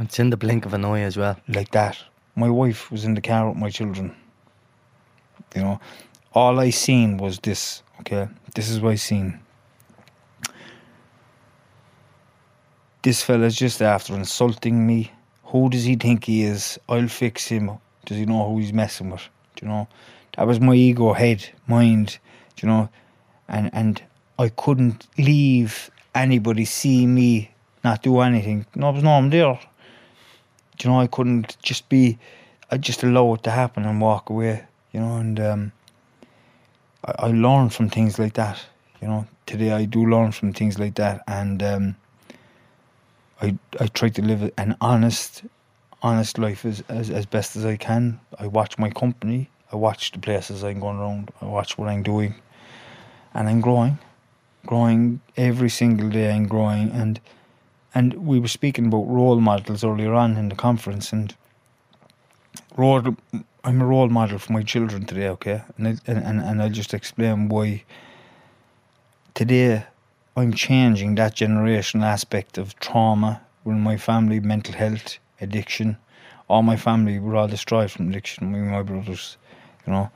It's in the blink of an eye as well. Like that. My wife was in the car with my children. You know, all I seen was this, okay? This is what I seen. This fella's just after insulting me. Who does he think he is? I'll fix him. Does he know who he's messing with? Do you know? That was my ego head, mind. Do you know? And and I couldn't leave anybody see me not do anything. No, there's no one there. You know? I couldn't just be. I just allow it to happen and walk away. You know, and um, I, I learn from things like that. You know, today I do learn from things like that, and um, I I try to live an honest, honest life as, as as best as I can. I watch my company. I watch the places I'm going around. I watch what I'm doing, and I'm growing, growing every single day. I'm growing, and and we were speaking about role models earlier on in the conference, and role. I'm a role model for my children today. Okay, and I, and and, I'll just explain why. Today, I'm changing that generational aspect of trauma in my family, mental health, addiction. All my family were all destroyed from addiction. Me my brothers, you know,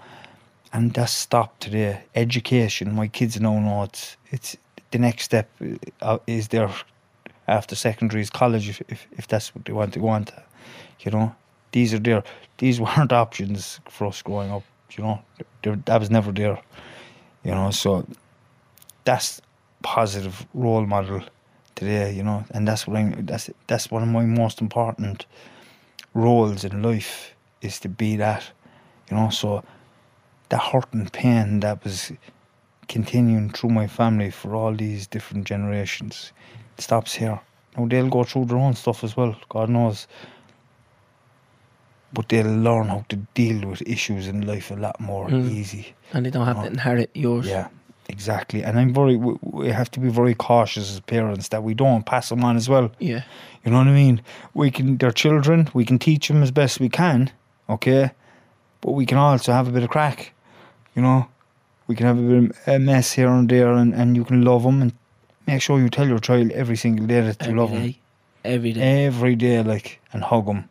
and that's stopped today. Education. My kids now know it's it's the next step uh, is there after secondary college if, if if that's what they want to want. You know, these are there. These (laughs) weren't options for us growing up. You know, that was never there. You know, so that's positive role model today, you know, and that's what I'm, that's that's one of my most important roles in life is to be that, you know. So that hurt and pain that was continuing through my family for all these different generations stops here. Now they'll go through their own stuff as well, God knows. But they'll learn how to deal with issues in life a lot more Mm. easy. and they don't have Oh. to inherit yours. Yeah, exactly. And I'm very, we, we have to be very cautious as parents that we don't pass them on as well. Yeah. You know what I mean? We can, they're children, we can teach them as best we can, okay? But we can also have a bit of crack, you know? We can have a bit of a mess here and there, and, and you can love them and make sure you tell your child every single day that you Every love day. Every day. every day, like, and hug them,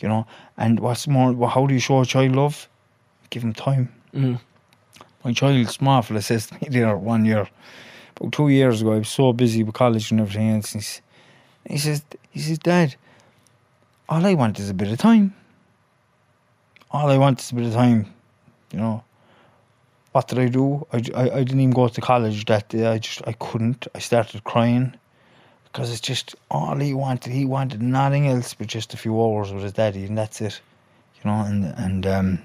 you know? And what's more, well, how do you show a child love? Give them time Mm. my child, small fella, says (laughs) to me there one year, about two years ago, I was so busy with college and everything else. And he's, he says, he says, Dad, all I want is a bit of time. All I want is a bit of time, you know. What did I do? I, I, I didn't even go to college that day. I just, I couldn't. I started crying because it's just all he wanted. He wanted nothing else but just a few hours with his daddy, and that's it, you know. And and um,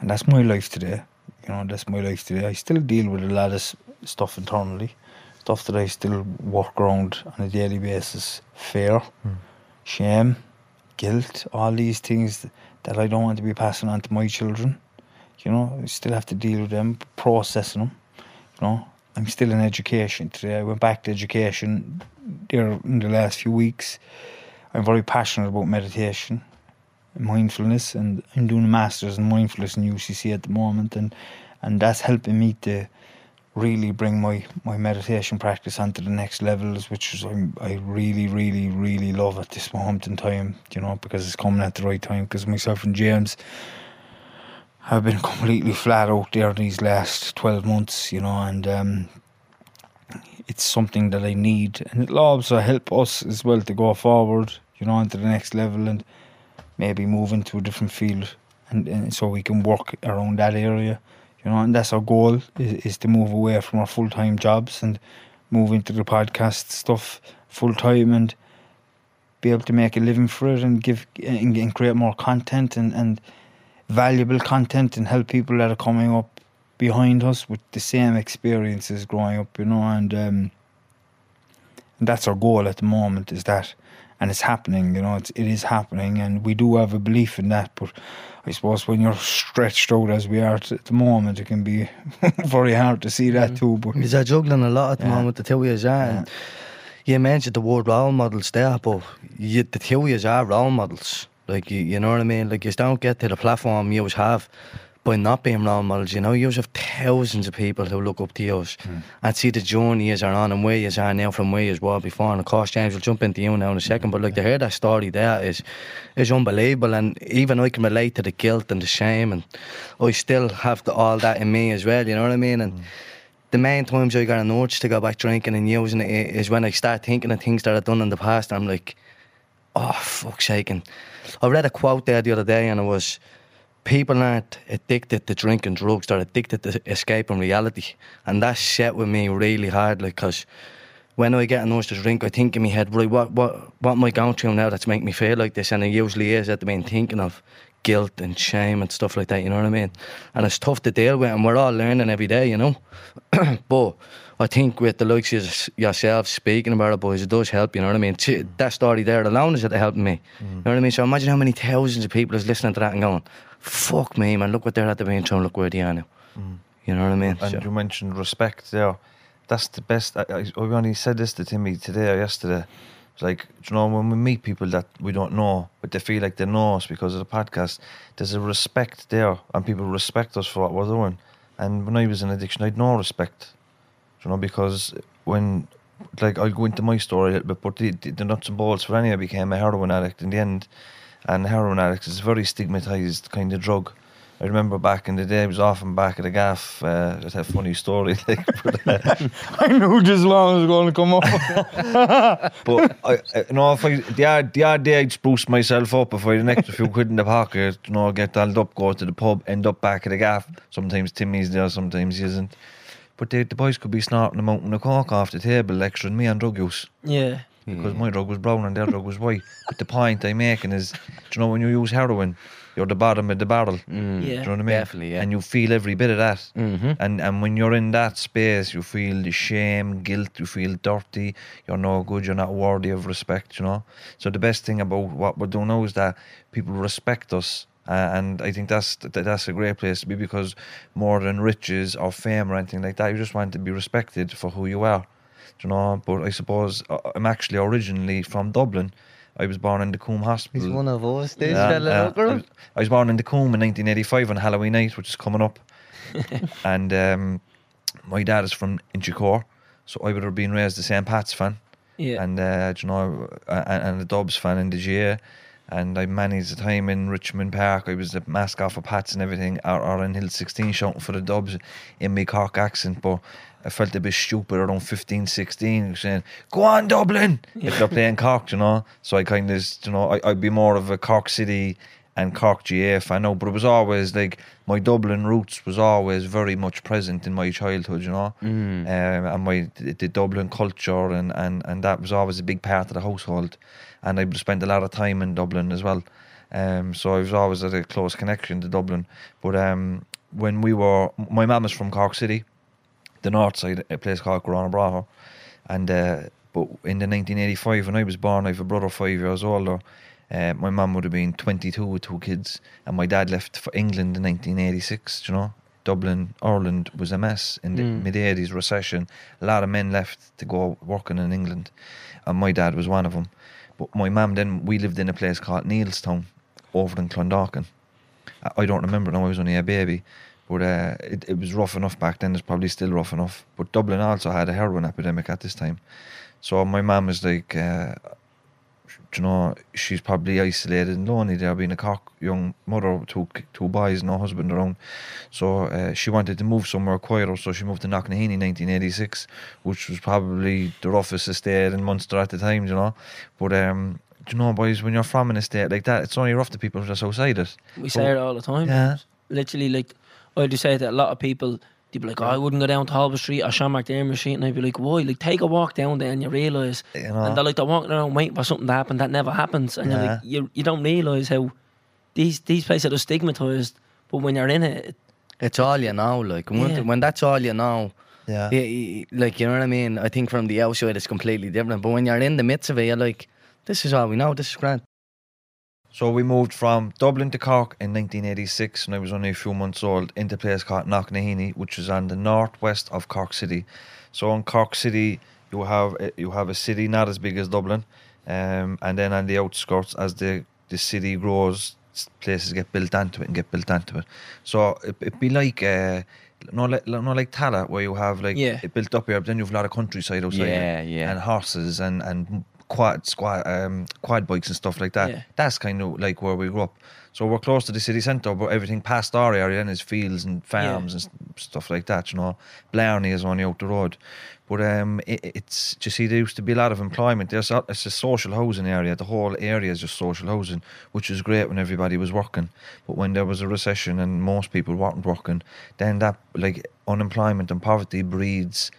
and that's my life today. You know, that's my life today. I still deal with a lot of stuff internally, stuff that I still work around on a daily basis. Fear, shame, guilt, all these things that I don't want to be passing on to my children. You know, I still have to deal with them, processing them. You know, I'm still in education today. I went back to education there in the last few weeks. I'm very passionate about meditation, and mindfulness, and I'm doing a master's in mindfulness in UCC at the moment, and and that's helping me to really bring my, my meditation practice onto the next levels, which is I'm, I really, really, really love at this moment in time, you know, because it's coming at the right time. Because myself and James have been (laughs) completely flat out there these last 12 months, you know, and um, it's something that I need. And it'll also help us as well to go forward, you know, into the next level and maybe move into a different field. And, and so we can work around that area you know, and that's our goal is, is to move away from our full time jobs and move into the podcast stuff full time and be able to make a living for it and give and, and create more content and, and valuable content and help people that are coming up behind us with the same experiences growing up, you know, and um, and that's our goal at the moment is that and it's happening, you know, it's, it is happening and we do have a belief in that, but I suppose when you're stretched out as we are at the moment, it can be (laughs) very hard to see that too. But He's a juggling a lot at the Yeah. moment, the two you are. And you mentioned the word role models there, but you, the two you are role models. Like, you, you know what I mean? Like, you don't get to the platform you always have by not being role models. You know, you have thousands of people who look up to you hmm. and see the journey you are on and where you are now from where you were before. And of course, James will jump into you now in a second, but like to hear that story there is is unbelievable. And even I can relate to the guilt and the shame, and I still have the, all that in me as well. You know what I mean? And hmm. the main times I got an urge to go back drinking and using it is when I start thinking of things that I've done in the past. I'm like, oh, fuck's sake. And I read a quote there the other day and it was, people aren't addicted to drinking drugs, they're addicted to escaping reality. And that set with me really hard, like, because when I get an to drink, I think in my head, right, what, what, what am I going through now that's making me feel like this? And it usually is at the main thinking of guilt and shame and stuff like that, you know what I mean? And it's tough to deal with, and we're all learning every day, you know? (clears throat) but I think with the likes of yourself speaking about it, boys, it does help, you know what I mean? Ch- mm. That story there alone is helping me, mm. you know what I mean? So imagine how many thousands of people is listening to that and going, fuck me, man, look what they're at the main time, look where they are now. Mm. You know what I mean? And So- you mentioned respect there. That's the best. I, I, I only said this to Timmy today or yesterday. It's like, you know, when we meet people that we don't know, but they feel like they know us because of the podcast, there's a respect there, and people respect us for what we're doing. And when I was in addiction, I had no respect, you know, because when, like, I'll go into my story a little bit, but the, the, nuts and bolts for any, I became a heroin addict in the end. And heroin addicts is a very stigmatized kind of drug. I remember back in the day, I was often back at the gaff. Uh, just a funny story, (laughs) like, but, uh, (laughs) I knew this long was going to come up. (laughs) but I, I, you know, if I the odd, the odd day I'd spruce myself up if I had an extra few quid in the pocket, you know, get dolled up, go to the pub, end up back at the gaff. Sometimes Timmy's there, sometimes he isn't. But the, the boys could be snorting a mountain of coke off the table, lecturing me on drug use Yeah. because my drug was brown and their drug was white. But the point I'm making is, do you know, when you use heroin, you're the bottom of the barrel. Yeah. Do you know what I mean? Definitely, yeah. And you feel every bit of that. Mm-hmm. And and when you're in that space, you feel the shame, guilt. You feel dirty. You're no good. You're not worthy of respect. You know. So the best thing about what we're doing now is that people respect us. Uh, and I think that's that, that's a great place to be because more than riches or fame or anything like that, you just want to be respected for who you are. Do you know? But I suppose uh, I'm actually originally from Dublin. I was born in the Coombe Hospital. He's one of us, this Yeah, fella, yeah. I, was. I was born in the Coombe in 1985 on Halloween night, which is coming up. (laughs) and um, my dad is from Inchicore, so I would have been raised a St. Pat's fan. Yeah. And, uh, you know, uh, and, and a Dubs fan in the GAA. And I managed the time in Richmond Park. I was the mascot for Pats and everything, or, or in Hill 16 shouting for the Dubs in my Cork accent. But I felt a bit stupid around 15, 16, saying, Go on, Dublin! (laughs) If they're playing Cork, you know. So I kind of, you know, I, I'd be more of a Cork City and Cork GAA fan now. But it was always like my Dublin roots was always very much present in my childhood, you know. Um, and my the, the Dublin culture and, and, and that was always a big part of the household. And I spent a lot of time in Dublin as well. Um, so I was always at a close connection to Dublin. But um, when we were, my mum is from Cork City, the north side, a place called Gurranabraher. And uh, but in the 1985 when I was born, I have a brother five years older. Uh, my mum would have been 22 with two kids, and my dad left for England in 1986. You know, Dublin, Ireland was a mess in the Mm. mid 80s recession. A lot of men left to go working in England, and my dad was one of them. But my mum then we lived in a place called Neilstown, over in Clondalkin. I- don't remember now. I was only a baby, but uh, it, it was rough enough back then. It's probably still rough enough. But Dublin also had a heroin epidemic at this time, so my mum is like, uh, you know, she's probably isolated and lonely there, being a cock young mother with two two boys, and no husband around. So uh, she wanted to move somewhere quieter, so she moved to Knocknaheeny in 1986, which was probably the roughest estate in Munster at the time, you know. But um, do you know, boys, when you're from an estate like that, it's only rough to people just outside it. We say it all the time. Yeah. Literally, like, I do say that a lot of people, they'd be like, oh, I wouldn't go down to Halber Street or Shamrock Dermy Street. And I'd be like, why? Like, take a walk down there and you realise. You know. And they're like, they're walking around waiting for something to happen that never happens. And you're like, you, you don't realise how these, these places are stigmatised. But when you're in it, it It's all you know, like when, Yeah. when that's all you know, yeah. yeah, like you know what I mean. I think from the outside it's completely different, but when you're in the midst of it, you're like, this is all we know. This is grand. So we moved from Dublin to Cork in 1986, and I was only a few months old, into a place called Knocknaheeny, which is on the northwest of Cork City. So in Cork City, you have a- you have a city not as big as Dublin, um, and then on the outskirts, as the the city grows, places get built onto it and get built onto it. So it, it'd be like. Uh, not like, not like Tallaght, where you have like Yeah. it built up here, but then you have a lot of countryside outside. it, Yeah, yeah. And horses and and quad squad um quad bikes and stuff like that. Yeah. That's kind of like where we grew up. So we're close to the city centre, but everything past our area then is fields and farms and stuff like that. You know, Blarney is only out the road, but um, it, it's you see there used to be a lot of employment. There's a, it's a social housing area. The whole area is just social housing, which was great when everybody was working. But when there was a recession and most people weren't working, then that like unemployment and poverty breeds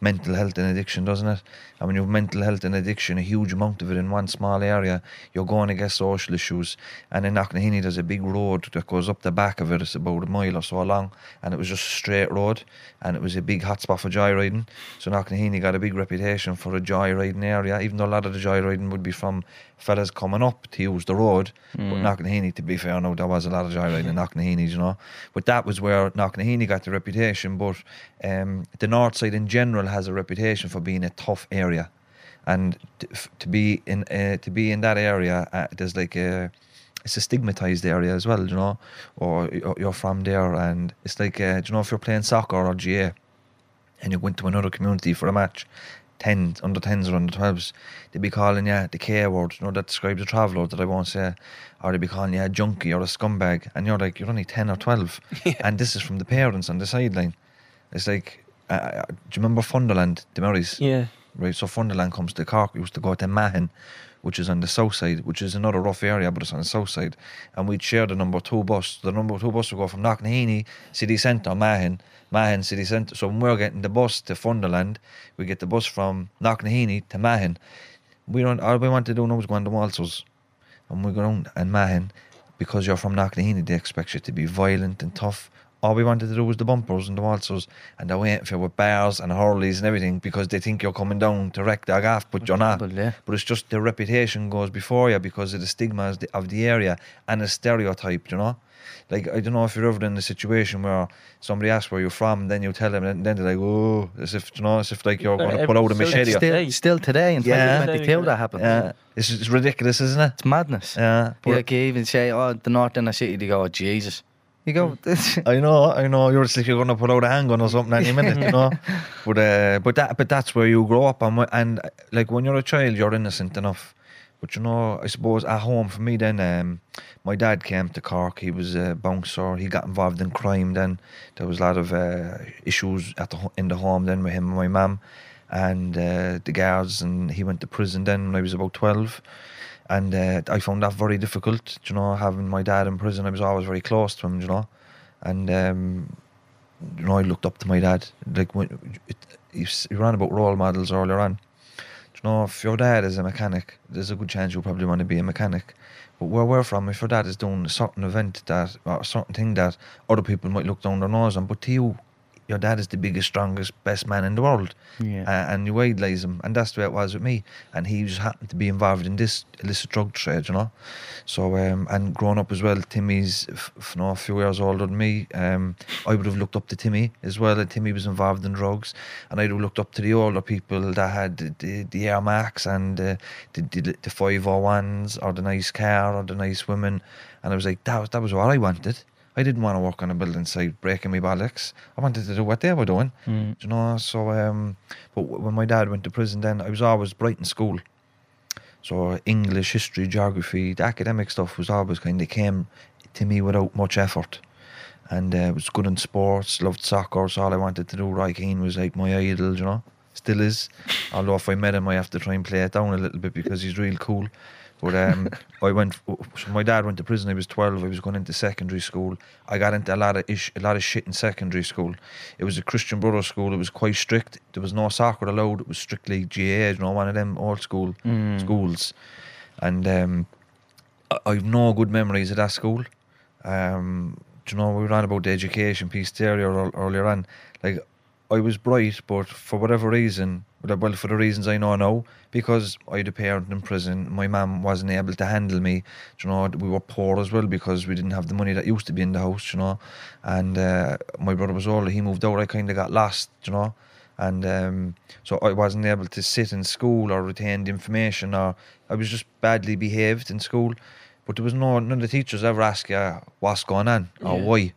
mental health and addiction, doesn't it? And when you have mental health and addiction, a huge amount of it in one small area, you're going to get social issues. And in Knocknaheeny, there's a big road that goes up the back of it. It's about a mile or so long, and it was just a straight road, and it was a big hotspot for joyriding. So Knocknaheeny got a big reputation for a joyriding area, even though a lot of the joyriding would be from fellas coming up to use the road. But Knocknaheeny, to be fair, no, there was a lot of joyriding in Knocknaheeny, you know. But that was where Knocknaheeny got the reputation. But um, the north side in general has a reputation for being a tough area, and to, to be in uh, to be in that area, uh, there's like a it's a stigmatized area as well, you know, or you're from there, and it's like uh, you know if you're playing soccer or GAA, and you went to another community for a match. 10s, under 10s or under 12s, they'd be calling you the K word, you know, that describes a traveller that I won't say, or they'd be calling you a junkie or a scumbag, and you're like, you're only 10 or 12, (laughs) and this is from the parents on the sideline. It's like, uh, uh, do you remember Funderland, the Murrays? yeah. Right, so Funderland comes to Cork, we used to go to Mahon, which is on the south side, which is another rough area, but it's on the south side. And we'd share the number two bus. The number two bus would go from Knocknaheeny, city centre, Mahon, Mahon city centre. So when we're getting the bus to Funderland, we get the bus from Knocknaheeny to Mahon. We don't, all we want to do now is go on the Waltzers. And we go around and Mahon, because you're from Knocknaheeny, they expect you to be violent and tough. All we wanted to do was the bumpers and the waltzers, and they're waiting for you with bars and hurleys and everything because they think you're coming down to wreck their gaff, but you're not. But, yeah. But it's just the reputation goes before you because of the stigma of the, area and the stereotype, you know? Like, I don't know if you're ever in a situation where somebody asks where you're from, and then you tell them, and then they're like, oh, as if, you know, as if like you're going to pull out a Still- machete. still- Still, still today in Yeah. 2022 that happened. Yeah, it's, it's ridiculous, isn't it? It's madness. Yeah. but- Like you even say, oh, the north inner city, they go, oh, Jesus. You go, this. I know, I know. You're just like you're gonna pull out a handgun or something any minute, you know. (laughs) But uh, but that but that's where you grow up, and and like when you're a child, you're innocent enough. But you know, I suppose at home for me, then um, my dad came to Cork. He was a bouncer. He got involved in crime. Then there was a lot of uh, issues at the in the home. Then with him and my mum, and uh, the guards, and he went to prison. Then when I was about twelve and uh, I found that very difficult. You know, having my dad in prison, I was always very close to him. You know, and um, you know, I looked up to my dad. Like when it, you s- you ran about role models earlier on. You know, if your dad is a mechanic, there's a good chance you'll probably want to be a mechanic. But where we're from, if your dad is doing a certain event that or a certain thing that other people might look down their nose on, but to you, your dad is the biggest, strongest, best man in the world, Yeah. uh, and you idolise him, and that's the way it was with me. And he just happened to be involved in this illicit drug trade, you know. So, um, and growing up as well, Timmy's f- f- no, a few years older than me. Um, I would have looked up to Timmy as well. And Timmy was involved in drugs, and I'd have looked up to the older people that had the, the, the Air Max and uh, the the the five hundred ones or the nice car or the nice women, and I was like, that was that was what I wanted. I didn't want to work on a building site breaking me bollocks. I wanted to do what they were doing. Mm. Do you know? So, um, but when my dad went to prison, then I was always bright in school. So English, history, geography, the academic stuff was always kind of came to me without much effort. And uh, was good in sports, loved soccer. So all I wanted to do, Roy Keane was like my idol, you know, still is. (laughs) Although if I met him, I have to try and play it down a little bit because he's real cool. But um, (laughs) I went. So my dad went to prison. I was twelve. I was going into secondary school. I got into a lot of ish, a lot of shit in secondary school. It was a Christian brother school. It was quite strict. There was no soccer allowed. It was strictly GAA. You know, one of them old school schools. And um, I've no good memories of that school. Um, do you know we were on about the education piece there earlier earlier on? Like I was bright, but for whatever reason, well, for the reasons I know now, because I had a parent in prison, my mum wasn't able to handle me. You know, we were poor as well because we didn't have the money that used to be in the house. You know, and uh, my brother was older. He moved out. I kind of got lost. You know. And um, so I wasn't able to sit in school or retain the information, or I was just badly behaved in school. But there was no none of the teachers ever ask you what's going on or Yeah. why.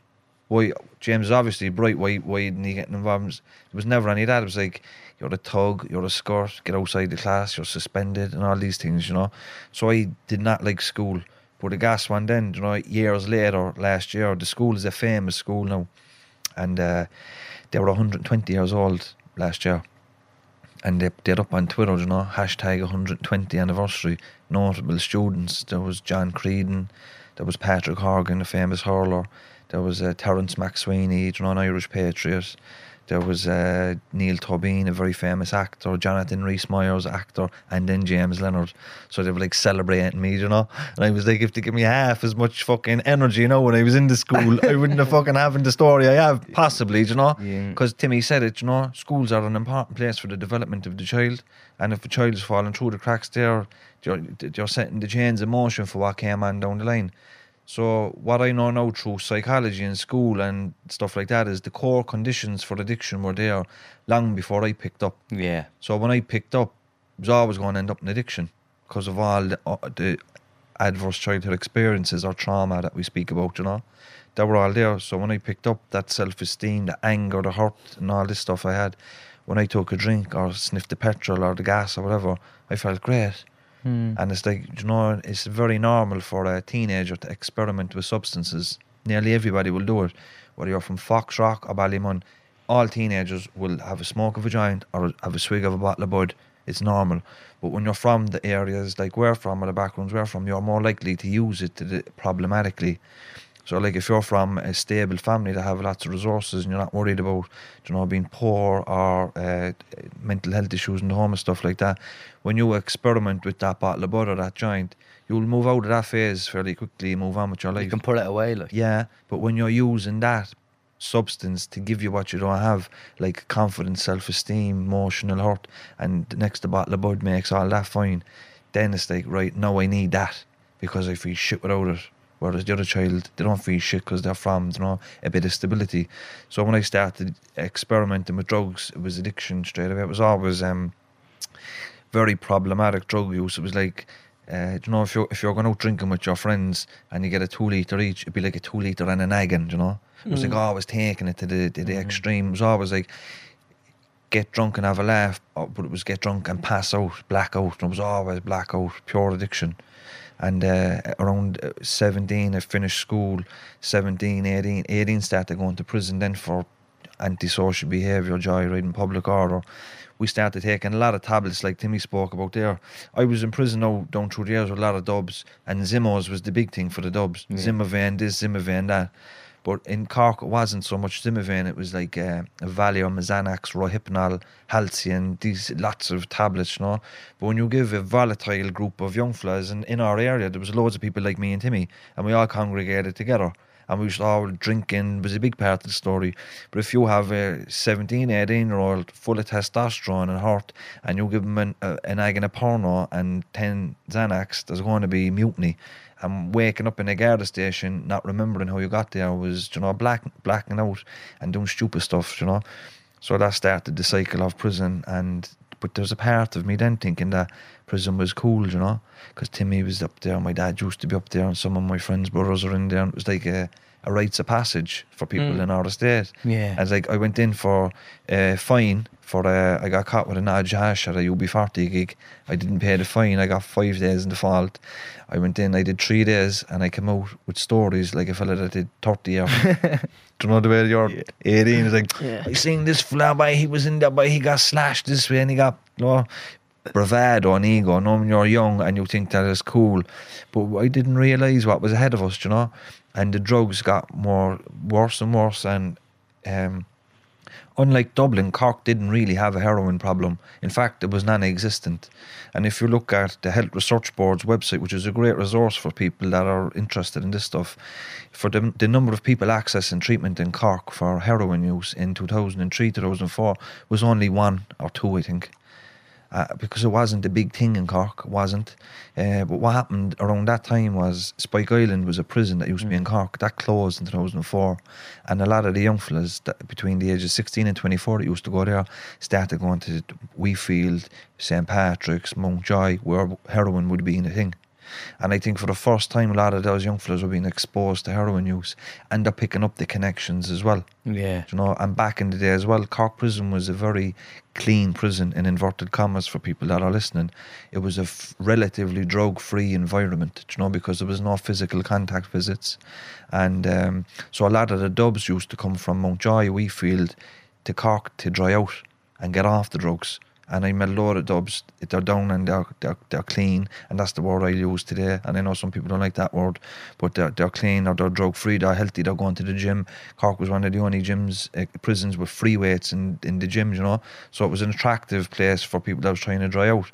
Why James is obviously bright. Why why isn't he getting involved? There was never any of that. It was like you're a tug, you're a skirt, get outside the class, you're suspended, and all these things, you know. So I did not like school. But the gas one then, you know, years later, last year, the school is a famous school now, and uh, they were 120 years old last year and they did up on Twitter, you know, hashtag 120 anniversary, notable students. There was John Creedon, there was Patrick Horgan, a famous hurler, there was uh, Terence MacSwiney, you know, an Irish patriot. There was uh, Niall Tobin, a very famous actor, Jonathan Rhys Myers, actor, and then James Leonard. So they were like celebrating me, you know. And I was like, if they give me half as much fucking energy, you know, when I was in the school, I wouldn't have fucking having the story I have, possibly, you know. Yeah. Because Timmy said it, you know, schools are an important place for the development of the child. And if a child is falling through the cracks there, you're, you're setting the chains in motion for what came on down the line. So what I know now through psychology in school and stuff like that is the core conditions for addiction were there long before I picked up. Yeah. So when I picked up, I was always going to end up in addiction because of all the, uh, the adverse childhood experiences or trauma that we speak about, you know. They were all there. So when I picked up that self esteem, the anger, the hurt, and all this stuff I had, when I took a drink or sniffed the petrol or the gas or whatever, I felt great. And it's like, you know, it's very normal for a teenager to experiment with substances. Nearly everybody will do it. Whether you're from Foxrock or Ballymun, all teenagers will have a smoke of a joint or have a swig of a bottle of bud. It's normal. But when you're from the areas like we're from or the backgrounds we're from, you're more likely to use it to the, problematically. So, like, if you're from a stable family that have lots of resources and you're not worried about, you know, being poor or uh, mental health issues in the home and stuff like that, when you experiment with that bottle of bud or that joint, you'll move out of that phase fairly quickly and move on with your life. You can put it away, like. Yeah, but when you're using that substance to give you what you don't have, like confidence, self esteem, emotional hurt, and the next the bottle of bud makes all that fine, then it's like, right, now I need that because I feel shit without it. Whereas the other child, they don't feel shit because they're from, you know, a bit of stability. So when I started experimenting with drugs, it was addiction straight away. It was always um, very problematic drug use. It was like, uh, you know, if you're if you're going out drinking with your friends and you get a two liter each, it'd be like a two liter and a nagging. You know, it was like always taking it to the to the extreme. It was always like get drunk and have a laugh, but it was get drunk and pass out, black out. And it was always black out, pure addiction. And uh, around uh, 17, I finished school. 17, 18, 18 started going to prison then for antisocial behaviour, joyriding, public order. We started taking a lot of tablets, like Timmy spoke about there. I was in prison now down through the years with a lot of dubs, and Zimmos was the big thing for the dubs. Zimovane this, Zimovane that. But in Cork, it wasn't so much Zimovane. It was like uh, Valium, Xanax, Rohypnol, Halcion, these lots of tablets, you know. But when you give a volatile group of young fellas, and in our area, there was loads of people like me and Timmy, and we all congregated together. And we was all drinking was a big part of the story. But if you have a 17, 18 year old full of testosterone and heart, and you give them an, uh, an egg and a porno and 10 Xanax, there's going to be mutiny. And waking up in a Garda station, not remembering how you got there, was you know black blacking out and doing stupid stuff, you know. So that started the cycle of prison, and but there's a part of me then thinking that prison was cool, you know, because Timmy was up there, my dad used to be up there, and some of my friends' brothers are in there. And it was like a, a rites of passage for people in our state. Yeah. As like I went in for a fine for uh, I got caught with an Aj hash at a UB40 gig. I didn't pay the fine. I got five days in default. I went in. I did three days, and I came out with stories like a fella that did thirty years. (laughs) Do you know the way you're 18? It's like, Yeah. I seen this fella boy, he was in there, boy, he got slashed this way and he got, you know, bravado and ego. No, when you're young and you think that is cool. But I didn't realise what was ahead of us, you know. And the drugs got more worse and worse. And um, unlike Dublin, Cork didn't really have a heroin problem. In fact, it was non existent. And if you look at the Health Research Board's website, which is a great resource for people that are interested in this stuff, for the, the number of people accessing treatment in Cork for heroin use in 2003 2004 was only one or two, I think. Uh, because it wasn't a big thing in Cork, it wasn't. Uh, but what happened around that time was Spike Island was a prison that used to be in Cork. That closed in 2004. And a lot of the young fellas that between the ages of 16 and 24 that used to go there started going to Wheatfield, St. Patrick's, Mountjoy, where heroin would be in a thing. And I think for the first time, a lot of those young fellas were being exposed to heroin use and they're picking up the connections as well. Yeah. You know, and back in the day as well, Cork Prison was a very clean prison in inverted commas for people that are listening. It was a f- relatively drug-free environment, you know, because there was no physical contact visits, and um, so a lot of the dubs used to come from Mountjoy, Wheatfield, to Cork to dry out and get off the drugs. And I met a lot of dubs. They're down and they're, they're they're clean, and that's the word I use today. And I know some people don't like that word, but they're they're clean or they're drug free. They're healthy. They're going to the gym. Cork was one of the only gyms, uh, prisons with free weights in in the gyms. You know, so it was an attractive place for people that was trying to dry out.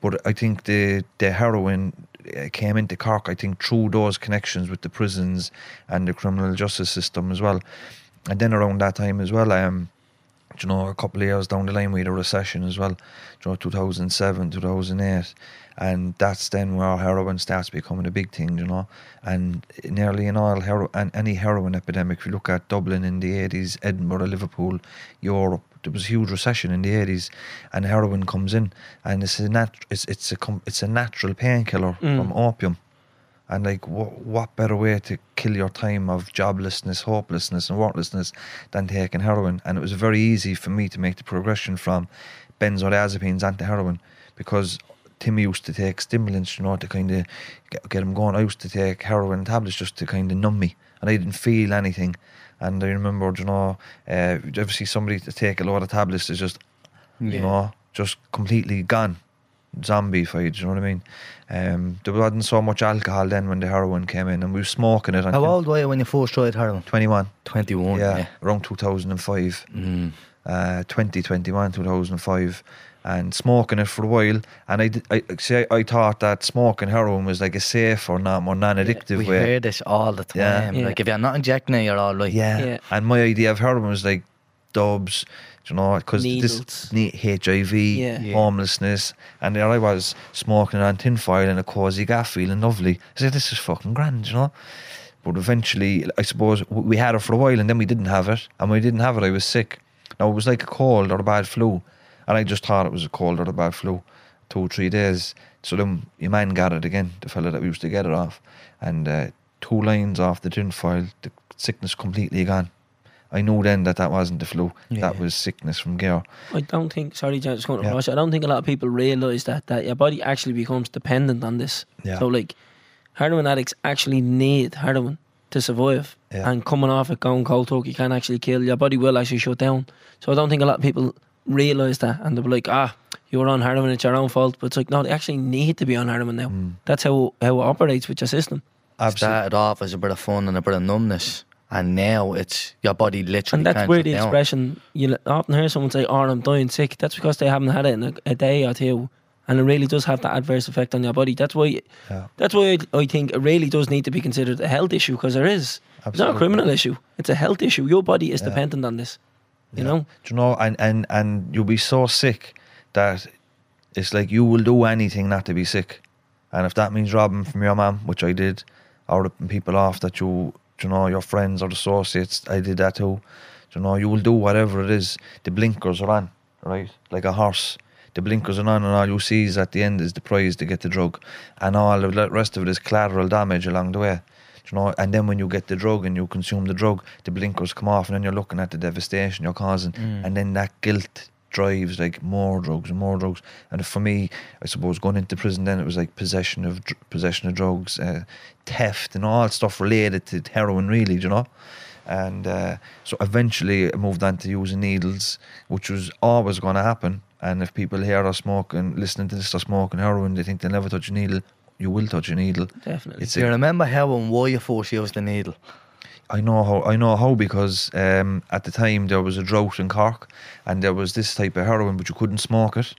But I think the the heroin uh, came into Cork. I think through those connections with the prisons and the criminal justice system as well. And then around that time as well, um, you know, a couple of years down the line, we had a recession as well, you know, 2007, 2008. And that's then where heroin starts becoming a big thing, you know. And nearly in all hero- and any heroin epidemic, if you look at Dublin in the 80s, Edinburgh, Liverpool, Europe, there was a huge recession in the 80s, and heroin comes in, and it's a nat- it's it's a com- it's a natural painkiller mm. from opium. And like, what, what better way to kill your time of joblessness, hopelessness, and worklessness than taking heroin? And it was very easy for me to make the progression from benzodiazepines onto heroin because Timmy used to take stimulants, you know, to kind of get, get him going. I used to take heroin tablets just to kind of numb me, and I didn't feel anything. And I remember, you know, uh, you ever see somebody to take a lot of tablets is just, you know, just completely gone zombified, you know what I mean? Um, there wasn't so much alcohol then when the heroin came in, and we were smoking it. How old were you when you first tried heroin? 21. 21. yeah, Yeah. around 2005. Mm. Uh, 2021, 2005. And smoking it for a while, and I, did, I see. I, I thought that smoking heroin was like a safe or not more non-addictive We way. hear this all the Yeah. time. Yeah. Like if you're not injecting it, you're all right. Yeah. Yeah. And my idea of heroin was like dubs, you know, because this ne- HIV, Yeah. Yeah. homelessness, and there I was smoking it on tinfoil in a cosy gaff, feeling lovely. I said, this is fucking grand, you know. But eventually, I suppose we had it for a while, and then we didn't have it. And when we didn't have it, I was sick. Now it was like a cold or a bad flu, and I just thought it was a cold or a bad flu. Two or three days. So then your man got it again, the fella that we used to get it off, and uh, two lines off the tinfoil, the sickness completely gone. I knew then that that wasn't the flu. That was sickness from gear. I don't think. Sorry, John, just going to Yeah. rush. I don't think a lot of people realise that that your body actually becomes dependent on this. Yeah. So like, heroin addicts actually need heroin to survive. Yeah. And coming off it, going cold turkey can actually kill. Your body will actually shut down. So I don't think a lot of people realise that, and they're like, ah. You're on heroin, it's your own fault. But it's like, no, they actually need to be on heroin now. Mm. That's how how it operates with your system. Absolutely. Started off as a bit of fun and a bit of numbness, and now it's your body literally And that's where the down. expression you often hear someone say, "Oh, I'm dying sick." That's because they haven't had it in a, a day or two, and it really does have that adverse effect on your body. That's why. Yeah. That's why I, I think it really does need to be considered a health issue because there is. Absolutely. It's not a criminal issue. It's a health issue. Your body is Yeah. dependent on this. You Yeah. know. Do you know? And and and you'll be so sick that it's like you will do anything not to be sick. And if that means robbing from your mum, which I did, or ripping people off that you, you know, your friends or associates, I did that too. You know, you will do whatever it is. The blinkers are on, right? Like a horse. The blinkers are on, and all you see is at the end is the prize to get the drug, and all the rest of it is collateral damage along the way. You know, and then when you get the drug and you consume the drug, the blinkers come off, and then you're looking at the devastation you're causing, mm. and then that guilt drives like more drugs and more drugs. And for me, I suppose going into prison, then it was like possession of dr- possession of drugs, uh, theft, and all stuff related to heroin, really. You know. And uh, so eventually I moved on to using needles, which was always going to happen. And if people hear us smoking, listening to this, are smoking heroin, they think they'll never touch a needle. You will touch a needle. Definitely. It's you a, remember how and why you first used the needle? I know how. I know how because um, at the time there was a drought in Cork, and there was this type of heroin, but you couldn't smoke it.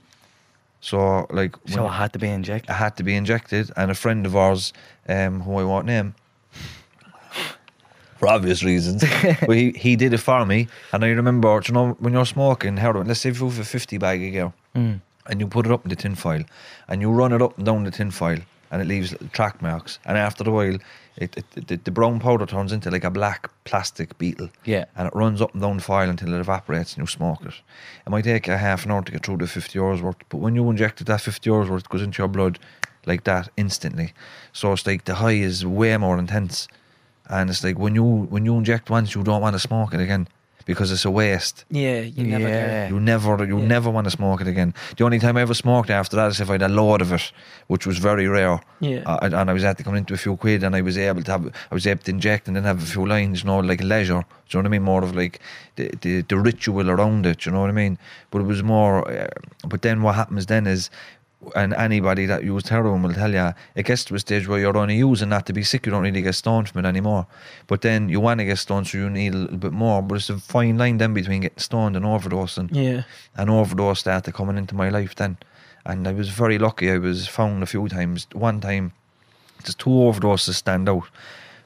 So like, So it had to be injected. it had to be injected, and a friend of ours, um, who I won't name, for obvious reasons, (laughs) but he, he did it for me. And I remember, you know, when you're smoking heroin, let's say if you have a 50 bag a year, Mm. and you put it up in the tin foil, and you run it up and down the tin foil, and it leaves little track marks. And after a while, it, it, the, the brown powder turns into like a black plastic beetle. Yeah. And it runs up and down the foil until it evaporates and you smoke it. It might take a half an hour to get through the 50 hours worth, but when you inject it, that 50 hours worth goes into your blood like that instantly. So it's like the high is way more intense. And it's like when you when you inject once, you don't want to smoke it again because it's a waste. yeah, you never Yeah. care. You never, you Yeah. never want to smoke it again. The only time I ever smoked after that is if I had a load of it, which was very rare. Yeah. Uh, and I was at to come into a few quid, and I was able to have, I was able to inject and then have a few lines, you know, like leisure. Do you know what I mean? More of like the the, the ritual around it. Do You know what I mean? But it was more. Uh, but then what happens then is. And anybody that used heroin will tell you it gets to a stage where you're only using that to be sick. You don't really get stoned from it anymore. But then you want to get stoned, so you need a little bit more. But it's a fine line then between getting stoned and overdosing Yeah. an overdose started coming into my life then. And I was very lucky. I was found a few times. One time, there's two overdoses stand out.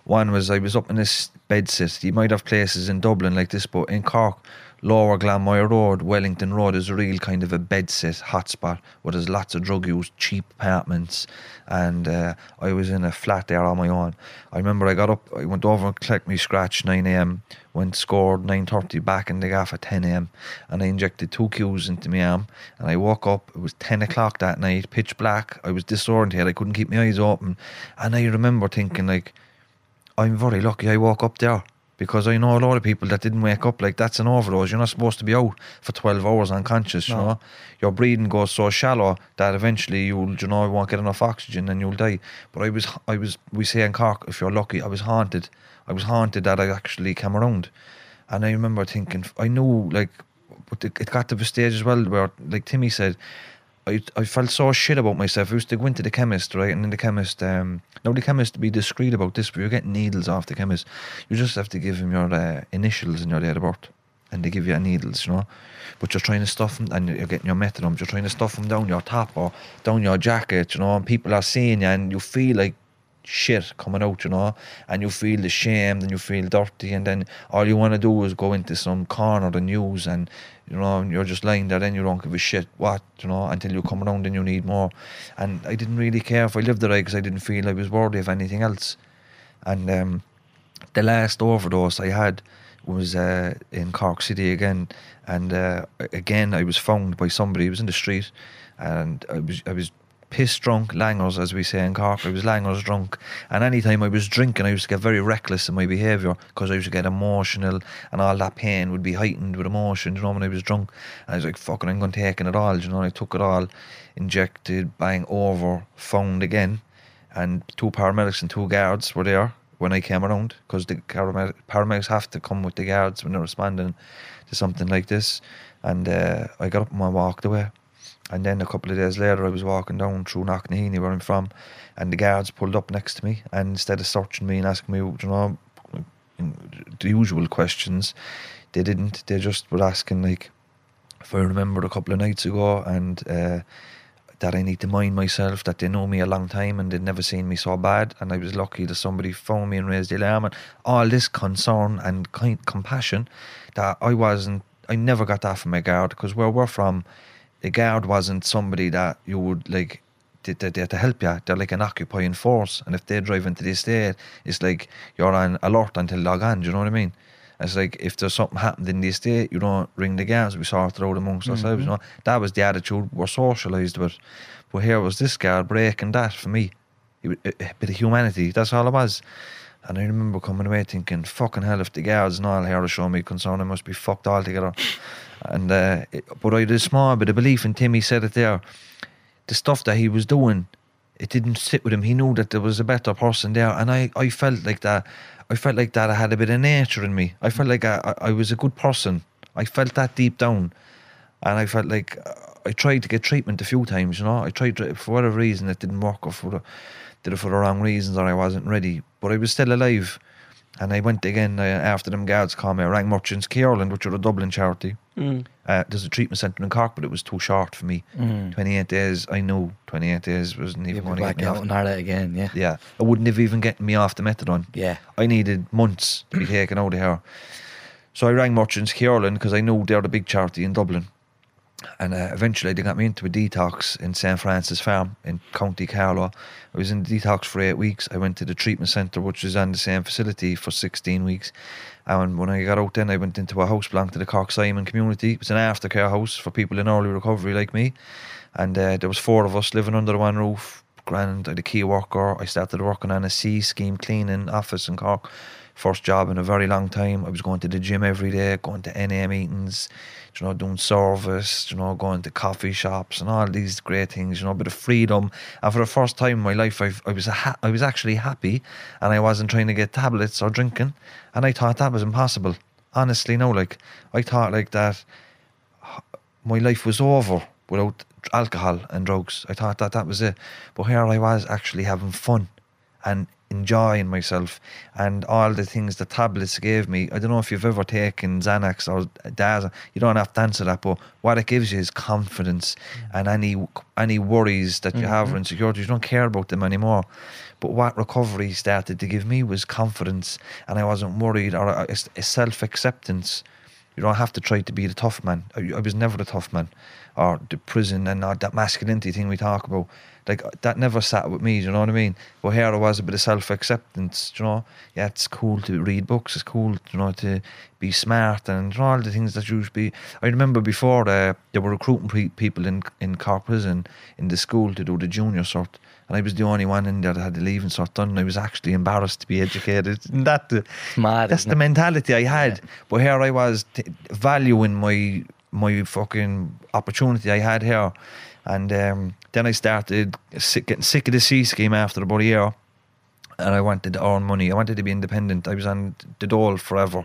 One was I was up in this bed sit. You might have places in Dublin like this, but in Cork, Lower Glanmire Road, Wellington Road is a real kind of a bed sit hotspot where there's lots of drug use, cheap apartments. And uh, I was in a flat there on my own. I remember I got up, I went over and collected my scratch 9 a.m. Went scored 9.30 back in the gaff at 10 a.m. And I injected two cues into my arm. And I woke up, it was 10 o'clock that night, pitch black. I was disoriented, I couldn't keep my eyes open. And I remember thinking like, I'm very lucky I woke up there because I know a lot of people that didn't wake up like that's an overdose. You're not supposed to be out for 12 hours unconscious, you No. know. Your breathing goes so shallow that eventually you'll, you know, won't get enough oxygen and you'll die. But I was, I was, we say in Cork, if you're lucky, I was haunted. I was haunted that I actually came around. And I remember thinking, I knew like, but it it got to the stage as well where, like Timmy said, I, I felt so shit about myself. I used to go into the chemist, right? And in the chemist, um, now the chemist, to be discreet about this, but you're getting needles off the chemist. You just have to give him your uh, initials and your date of birth. And they give you needles, you know. But you're trying to stuff them, and you're getting your methadone, you're trying to stuff them down your top or down your jacket, you know, and people are seeing you, and you feel like shit coming out, you know, and you feel ashamed and you feel dirty, and then all you want to do is go into some corner of the news, and you know, and you're just lying there, then you don't give a shit what, you know, until you come around and you need more. And I didn't really care if I lived there because I didn't feel I was worthy of anything else. And um, the last overdose I had was uh, in Cork City again, and uh, again I was found by somebody. who was in the street, and I was I was pissed drunk, langers as we say in Cork. I was langers drunk, and anytime I was drinking, I used to get very reckless in my behaviour because I used to get emotional, and all that pain would be heightened with emotion. You know, when I was drunk, and I was like, "Fucking, I'm going to take it all." You know, and I took it all, injected, bang over, found again and two paramedics and two guards were there when I came around because the paramedic, paramedics have to come with the guards when they're responding to something like this. And uh, I got up and I walked away. And then a couple of days later, I was walking down through Knocknaheeny, where I'm from, and the guards pulled up next to me. And instead of searching me and asking me, you know, the usual questions, they didn't. They just were asking, like, if I remembered a couple of nights ago, and uh, that I need to mind myself, that they know me a long time and they'd never seen me so bad. And I was lucky that somebody phoned me and raised the alarm and all this concern and kind compassion that I wasn't, I never got that from my guard because where we're from, the guard wasn't somebody that you would like, they, they, they had to help you. They're like an occupying force. And if they drive into the estate, it's like you're on alert until log on. Do you know what I mean? It's like if there's something happened in the estate, you don't ring the guards. We sort it out amongst ourselves. You mm-hmm. know, that was the attitude we're socialised with. But here was this guard breaking that for me. It was a, a bit of humanity. That's all it was. And I remember coming away thinking, fucking hell, if the guards and all here to show me concern, I must be fucked altogether. And uh, it, but I a small bit of belief in Timmy said it there. The stuff that he was doing, it didn't sit with him. He knew that there was a better person there, and I, I felt like that. I felt like that I had a bit of nature in me. I felt like I, I I was a good person. I felt that deep down, and I felt like uh, I tried to get treatment a few times. You know, I tried to, for whatever reason it didn't work, or for the, did it for the wrong reasons, or I wasn't ready. But I was still alive, and I went again uh, after them guards called me. I rang Merchants Ireland, which are a Dublin charity. Mm. Uh, there's a treatment centre in Cork, but it was too short for me. Mm. 28 days, I know 28 days wasn't even You'll going to back get me out off. and at again, yeah. Yeah, it wouldn't have even gotten me off the methadone. Yeah. I needed months to be (coughs) taken out of here. So I rang Merchants Ireland because I know they're the big charity in Dublin. And uh, eventually they got me into a detox in St. Francis Farm in County Carlow. I was in the detox for eight weeks. I went to the treatment centre, which was on the same facility, for 16 weeks. And when I got out then, I went into a house belonging to the Cork Simon community. It was an aftercare house for people in early recovery like me. And uh, there was four of us living under one roof. Grand, I key worker. I started working on a C scheme cleaning office in Cork. First job in a very long time. I was going to the gym every day, going to NA meetings, you know, doing service, you know, going to coffee shops and all these great things, you know, a bit of freedom. And for the first time in my life, I've, I was ha- I was actually happy, and I wasn't trying to get tablets or drinking, and I thought that was impossible. Honestly, no, like I thought like that my life was over without alcohol and drugs. I thought that that was it. But here I was actually having fun and enjoying myself and all the things the tablets gave me. I don't know if you've ever taken Xanax or Daza. You don't have to answer that, but what it gives you is confidence mm. and any any worries that you have mm-hmm. or insecurities. You don't care about them anymore. But what recovery started to give me was confidence, and I wasn't worried or uh, a, a self acceptance. You don't have to try to be the tough man. I, I was never the tough man, or the prison and that masculinity thing we talk about. Like that never sat with me. Do you know what I mean? But here I was a bit of self acceptance. You know, yeah, it's cool to read books. It's cool, you know, to be smart and you know, all the things that you should be. I remember before uh, they were recruiting pre- people in in Cork prison in the school to do the junior cert. And I was the only one in there that had the leaving cert done. And I was actually embarrassed to be educated. And (laughs) that the, Mad, that's the it? mentality I had. But here I was t- valuing my my fucking opportunity I had here, and um, then I started getting sick of the C scheme after about a year, and I wanted to earn money. I wanted to be independent. I was on the dole forever,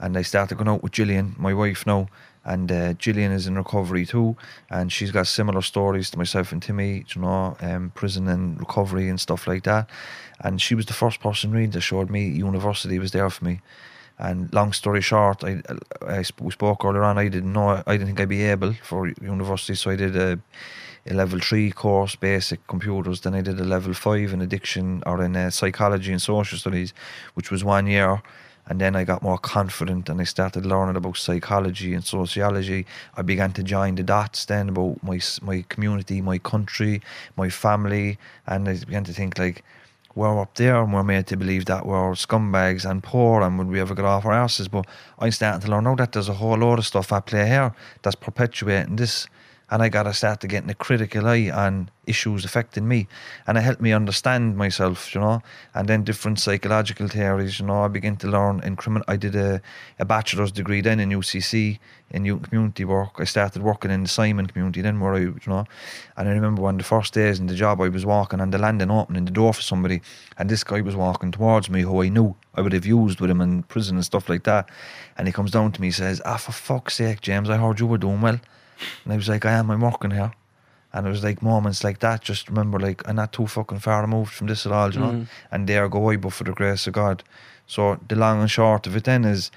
and I started going out with Gillian, my wife now. And uh, Gillian is in recovery too, and she's got similar stories to myself and Timmy, you know, um, prison and recovery and stuff like that. And she was the first person really that showed me university was there for me. And long story short, I, I we spoke earlier on. I didn't know. I didn't think I'd be able for university, so I did a, a level three course, basic computers. Then I did a level five in addiction or in uh, psychology and social studies, which was one year. And then I got more confident and I started learning about psychology and sociology. I began to join the dots then about my my community, my country, my family, and I began to think like we're up there and we're made to believe that we're scumbags and poor and would we ever get off our asses. But I'm starting to learn now that there's a whole lot of stuff at play here that's perpetuating this. And I got to start to getting a critical eye on issues affecting me. And it helped me understand myself, you know. And then different psychological theories, you know. I began to learn in criminal. I did a, a bachelor's degree then in UCC in community work. I started working in the Simon community then, where I, you know. And I remember one of the first days in the job, I was walking on the landing, opening the door for somebody, and this guy was walking towards me, who I knew I would have used with him in prison and stuff like that. And he comes down to me, and says, "Ah, for fuck's sake, James, I heard you were doing well." And I was like, "I am. I'm working here." And it was like moments like that. Just remember, like I'm not too fucking far removed from this at all, you know. And there go I, but for the grace of God. So the long and short of it then is,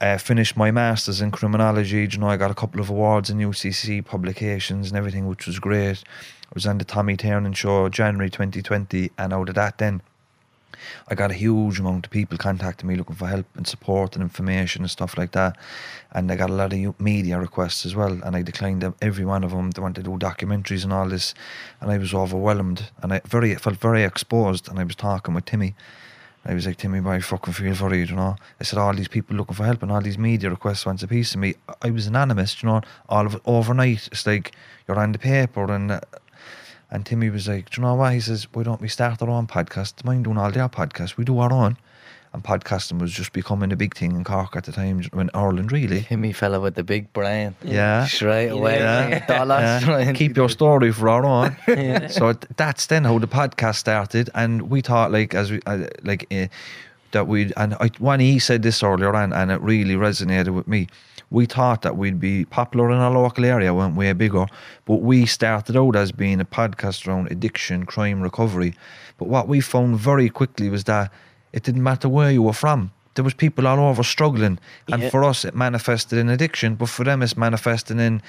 uh, finished my masters in criminology. You know, I got a couple of awards in UCC publications and everything, which was great. I was on the Tommy Tiernan show January 2020, and out of that, then I got a huge amount of people contacting me looking for help and support and information and stuff like that. And I got a lot of media requests as well. And I declined ev- every one of them. They wanted to do documentaries and all this. And I was overwhelmed and I very felt very exposed. And I was talking with Timmy. I was like, Timmy, I fucking feel for you, you know. I said, all these people looking for help and all these media requests wants a piece of me. I was anonymous, you know. All of it overnight. It's like you're on the paper and uh, and Timmy was like, Do you know what? He says, Why don't we start our own podcast? Mind doing all their podcasts? We do our own. And podcasting was just becoming a big thing in Cork at the time, in Ireland, really. Timmy fella with the big brain. Yeah. Straight away. Yeah. (laughs) Dollars. Yeah. Keep your story for our own. (laughs) Yeah. so that's then how the podcast started, and we thought like as we uh, like uh, that we'd and I, when he said this earlier on, and it really resonated with me. We thought that we'd be popular in our local area, went way bigger, but we started out as being a podcast around addiction, crime recovery. But what we found very quickly was that it didn't matter where you were from. There was people all over struggling, and Yeah. for us it manifested in addiction, but for them it's manifesting in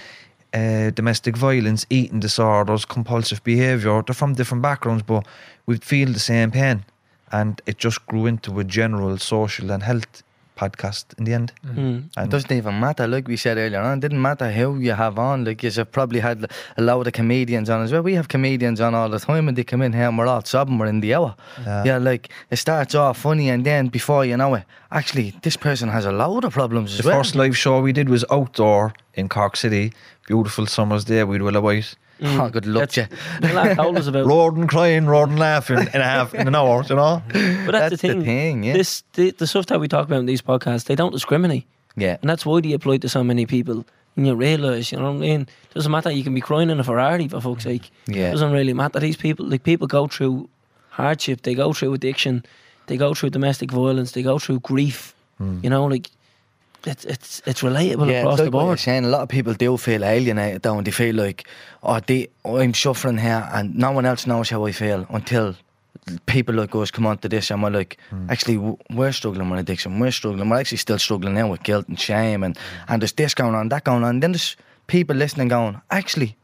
uh, domestic violence, eating disorders, compulsive behaviour. They're from different backgrounds, but we feel the same pain. And it just grew into a general social and health podcast in the end. Mm. It doesn't even matter, like we said earlier on. It didn't matter who you have on. Like, you've probably had a lot of comedians on as well. We have comedians on all the time and they come in here and we're all sobbing, we're in the hour. Yeah. Yeah, like, it starts off funny and then before you know it, actually, this person has a load of problems as well. the well. first live show we did was outdoor in Cork City. Beautiful summer's day. We'd Willow Mm. White. Oh, good luck, That's- you. (laughs) The lad told us about. Roaring, crying, roaring, laughing in a half in an hour, you know? but that's, That's the the thing. thing, yeah. This the, the stuff that we talk about in these podcasts, they don't discriminate, Yeah. and that's why they apply to so many people. And you realise, you know what I mean? It doesn't matter. You can be crying in a Ferrari for fuck's sake. Yeah. Doesn't really matter. These people, like people, go through hardship. They go through addiction. They go through domestic violence. They go through grief. Mm. You know, like it's it's it's relatable Yeah, across like the board. saying, a lot of people do feel alienated though, and they feel like, oh, they, oh, I'm suffering here, and no one else knows how I feel until people like us come onto this, and we're like, hmm. actually, we're struggling with addiction, we're struggling, we're actually still struggling now with guilt and shame, and and there's this going on, that going on. And then there's people listening, going, actually.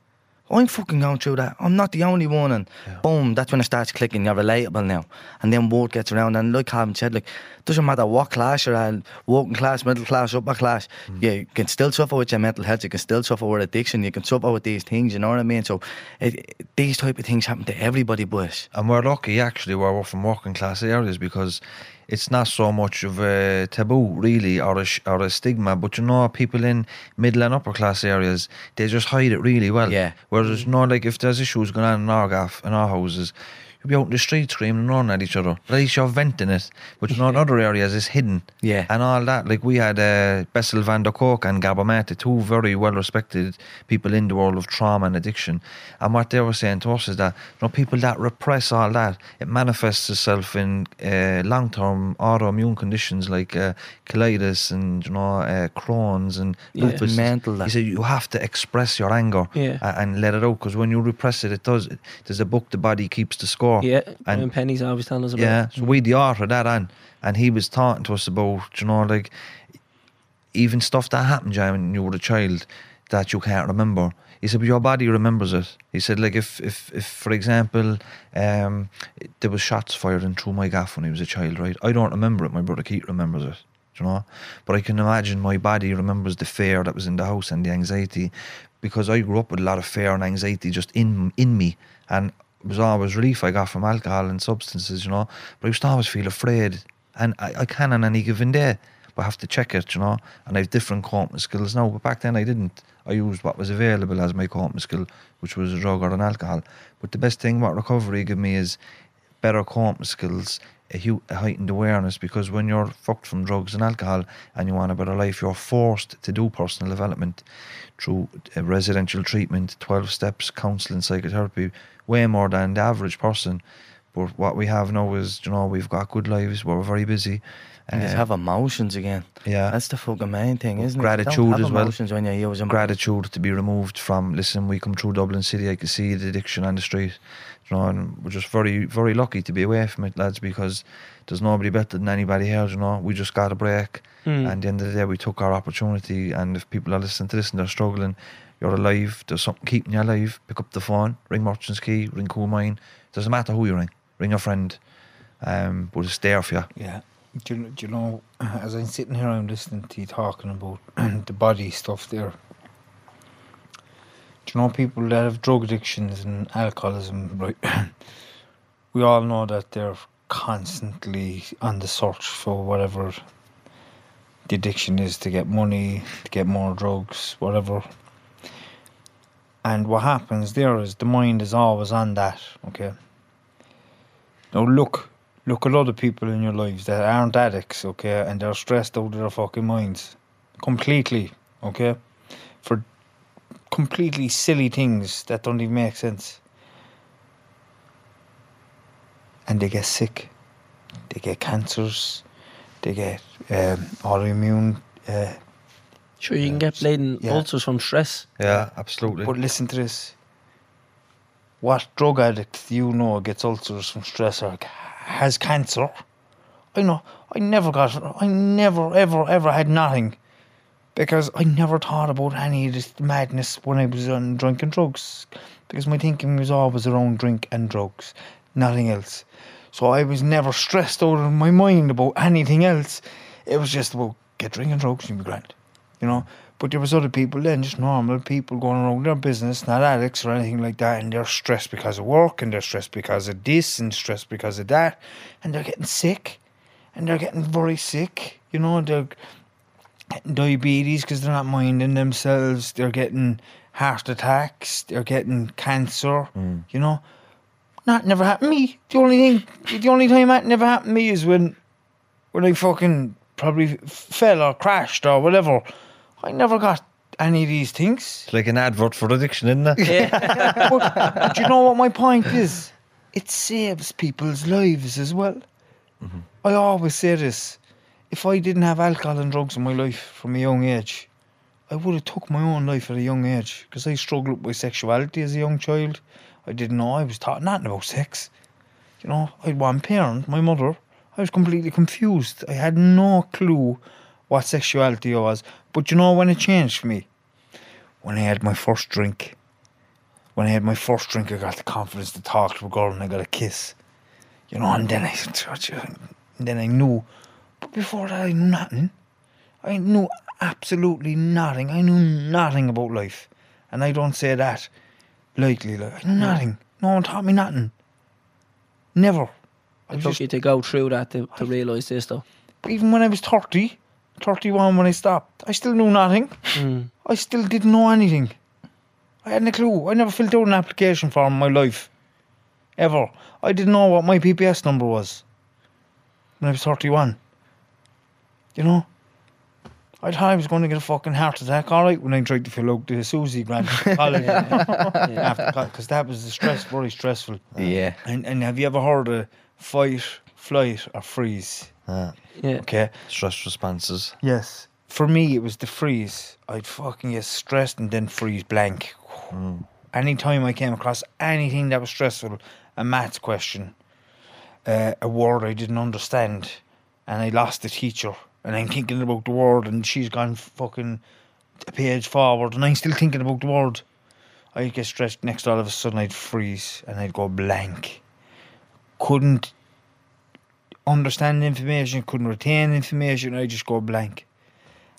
I'm fucking going through that. I'm not the only one, and boom, that's when it starts clicking. You're relatable now, and then word gets around. And like Calvin said, like doesn't matter what class you're at, working class, middle class, upper class, yeah, you can still suffer with your mental health. You can still suffer with addiction. You can suffer with these things. You know what I mean? So it, it- these type of things happen to everybody, boys. And we're lucky actually where we're from working class areas because it's not so much of a taboo really or a, or a stigma. But you know, people in middle and upper class areas, they just hide it really well. Yeah. Whereas, you know, like if there's issues going on in our gaff, in our houses, you'll be out in the street screaming and running at each other. But at least you're venting it. But you in other areas, is hidden. Yeah. And all that. Like we had uh, Bessel van der Kolk and Mate, two very well respected people in the world of trauma and addiction. And what they were saying to us is that you know, people that repress all that, it manifests itself in uh, long term autoimmune conditions like uh, colitis and you know uh, Crohn's and Yeah. lupus. Mental, He said you have to express your anger Yeah. and let it out because when you repress it, it does. There's a book, The Body Keeps the Score. Yeah, And- and Penny's always telling us about. Yeah, it. so we the art of that and and he was talking to us about, you know, like even stuff that happened, Jay, when you were a child that you can't remember. He said, but your body remembers it. He said, like if, if, if for example, um, there was shots fired in through my gaff when he was a child, right? I don't remember it. My brother Keith remembers it. You know, but I can imagine my body remembers the fear that was in the house and the anxiety, because I grew up with a lot of fear and anxiety just in in me, and was always relief I got from alcohol and substances, you know. But I used to always feel afraid, and I, I can on any given day, but I have to check it, you know. And I have different coping skills now, but back then I didn't. I used what was available as my coping skill, which was a drug or an alcohol. But the best thing what recovery gave me is better coping skills, a, heightened awareness because when you're fucked from drugs and alcohol and you want a better life, you're forced to do personal development through residential treatment, 12 steps, counselling, psychotherapy, way more than the average person. But what we have now is, you know, we've got good lives. We're very busy. And just Uh, have emotions again. yeah. That's the fucking main thing, isn't it? Gratitude as well. emotions when you use them. gratitude to be removed from. Listen, we come through Dublin City. I can see the addiction on the street. You know, and we're just very, very lucky to be away from it, lads, because there's nobody better than anybody else. You know, we just got a break, Mm. and at the end of the day, we took our opportunity. And if people are listening to this and they're struggling, you're alive. There's something keeping you alive. Pick up the phone, ring Merchant's Quay, ring Coolmine. Doesn't matter who you ring. Ring a friend. Um, but it's there for you. Yeah. Do you, do you know, (clears throat) as I'm sitting here, I'm listening to you talking about (clears throat) the body stuff there. Do you know people that have drug addictions and alcoholism, right? (clears throat) we all know that they're constantly on the search for whatever the addiction is to get money, to get more drugs, whatever. And what happens there is the mind is always on that, okay? Now look, look at other people in your lives that aren't addicts, okay, and they're stressed out of their fucking minds. Completely, okay? For completely silly things that don't even make sense. And they get sick. They get cancers. They get um, autoimmune. Uh, Sure, you can get s- bleeding yeah. ulcers from stress. Yeah, absolutely. but listen to this. What drug addict do you know gets ulcers from stress or has cancer? I know. I never got. I never, ever, ever had nothing. Because I never thought about any of this madness when I was on drinking drugs. Because my thinking was always around drink and drugs, nothing else. So I was never stressed out of my mind about anything else. It was just about get drinking drugs and you'll be grand. You know? But there was other people then, just normal people going around their business, not addicts or anything like that, and they're stressed because of work and they're stressed because of this and stressed because of that, and they're getting sick, and they're getting very sick. You know, they're getting diabetes because they're not minding themselves. They're getting heart attacks. They're getting cancer. Mm. You know, that never happened to me. The only thing, the only time that never happened to me is when, when I fucking probably fell or crashed or whatever. I never got any of these things. It's like an advert for addiction, isn't it? (laughs) but, but you know what my point is? It saves people's lives as well. Mm-hmm. I always say this. If I didn't have alcohol and drugs in my life from a young age, I would have took my own life at a young age because I struggled with sexuality as a young child. I didn't know. I was taught nothing about sex. You know, I had one parent, my mother. I was completely confused. I had no clue what sexuality was. But you know when it changed for me? When I had my first drink. When I had my first drink, I got the confidence to talk to a girl and I got a kiss. You know, and then I, (laughs) and then I knew. But before that, I knew nothing. I knew absolutely nothing. I knew nothing about life. And I don't say that lightly. Like, I knew nothing. No one taught me nothing. Never. I It took just, you to go through that to, to realise this, though. even when I was 30, 31 when I stopped, I still knew nothing. Mm. I still didn't know anything. I hadn't a clue. I never filled out an application form in my life. Ever. I didn't know what my PPS number was when I was 31. You know? I thought I was going to get a fucking heart attack, alright, when I tried to fill out the SUSI grant (laughs) college. Because (laughs) that was the stress, very stressful. Yeah. And, and have you ever heard of fight, flight, or freeze? Uh, Yeah. Okay. stress responses. Yes. For me, it was the freeze. I'd fucking get stressed and then freeze blank. Anytime I came across anything that was stressful, a maths question, uh, a word I didn't understand, and I lost the teacher, and I'm thinking about the word, and she's gone fucking a page forward, and I'm still thinking about the word. I'd get stressed. Next, all of a sudden, I'd freeze and I'd go blank. Couldn't understand information, couldn't retain information, I'd just go blank.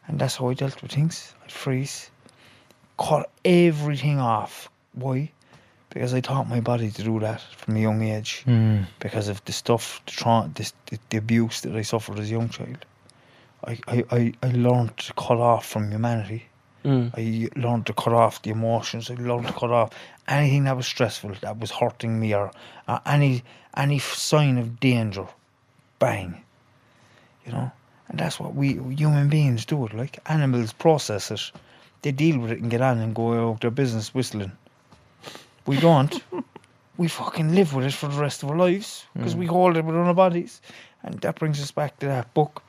And that's how I dealt with things. I'd freeze, cut everything off. Why? Because I taught my body to do that from a young age. Mm. Because of the stuff, the, tra- this, the, the abuse that I suffered as a young child. I, I, I, I learned to cut off from humanity. Mm. I learned to cut off the emotions. I learned to cut off anything that was stressful, that was hurting me, or uh, any any sign of danger. Bang, you know. And that's what we human beings do. It like animals process it. They deal with it and get on and go out their business whistling. We don't. (laughs) we fucking live with it for the rest of our lives because we hold it within our bodies. And that brings us back to that book.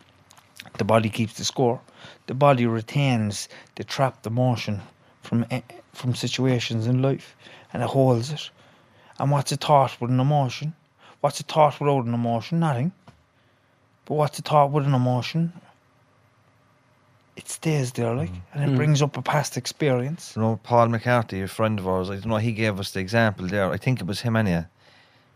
The body keeps the score. The body retains the trapped emotion from eh, from situations in life, and it holds it. And what's a thought with an emotion? What's a thought without an emotion? Nothing. But what's a thought with an emotion? It stays there, like, mm. and it mm. brings up a past experience. You know, Paul McCarthy, a friend of ours, I don't know, he gave us the example there. I think it was him anyway.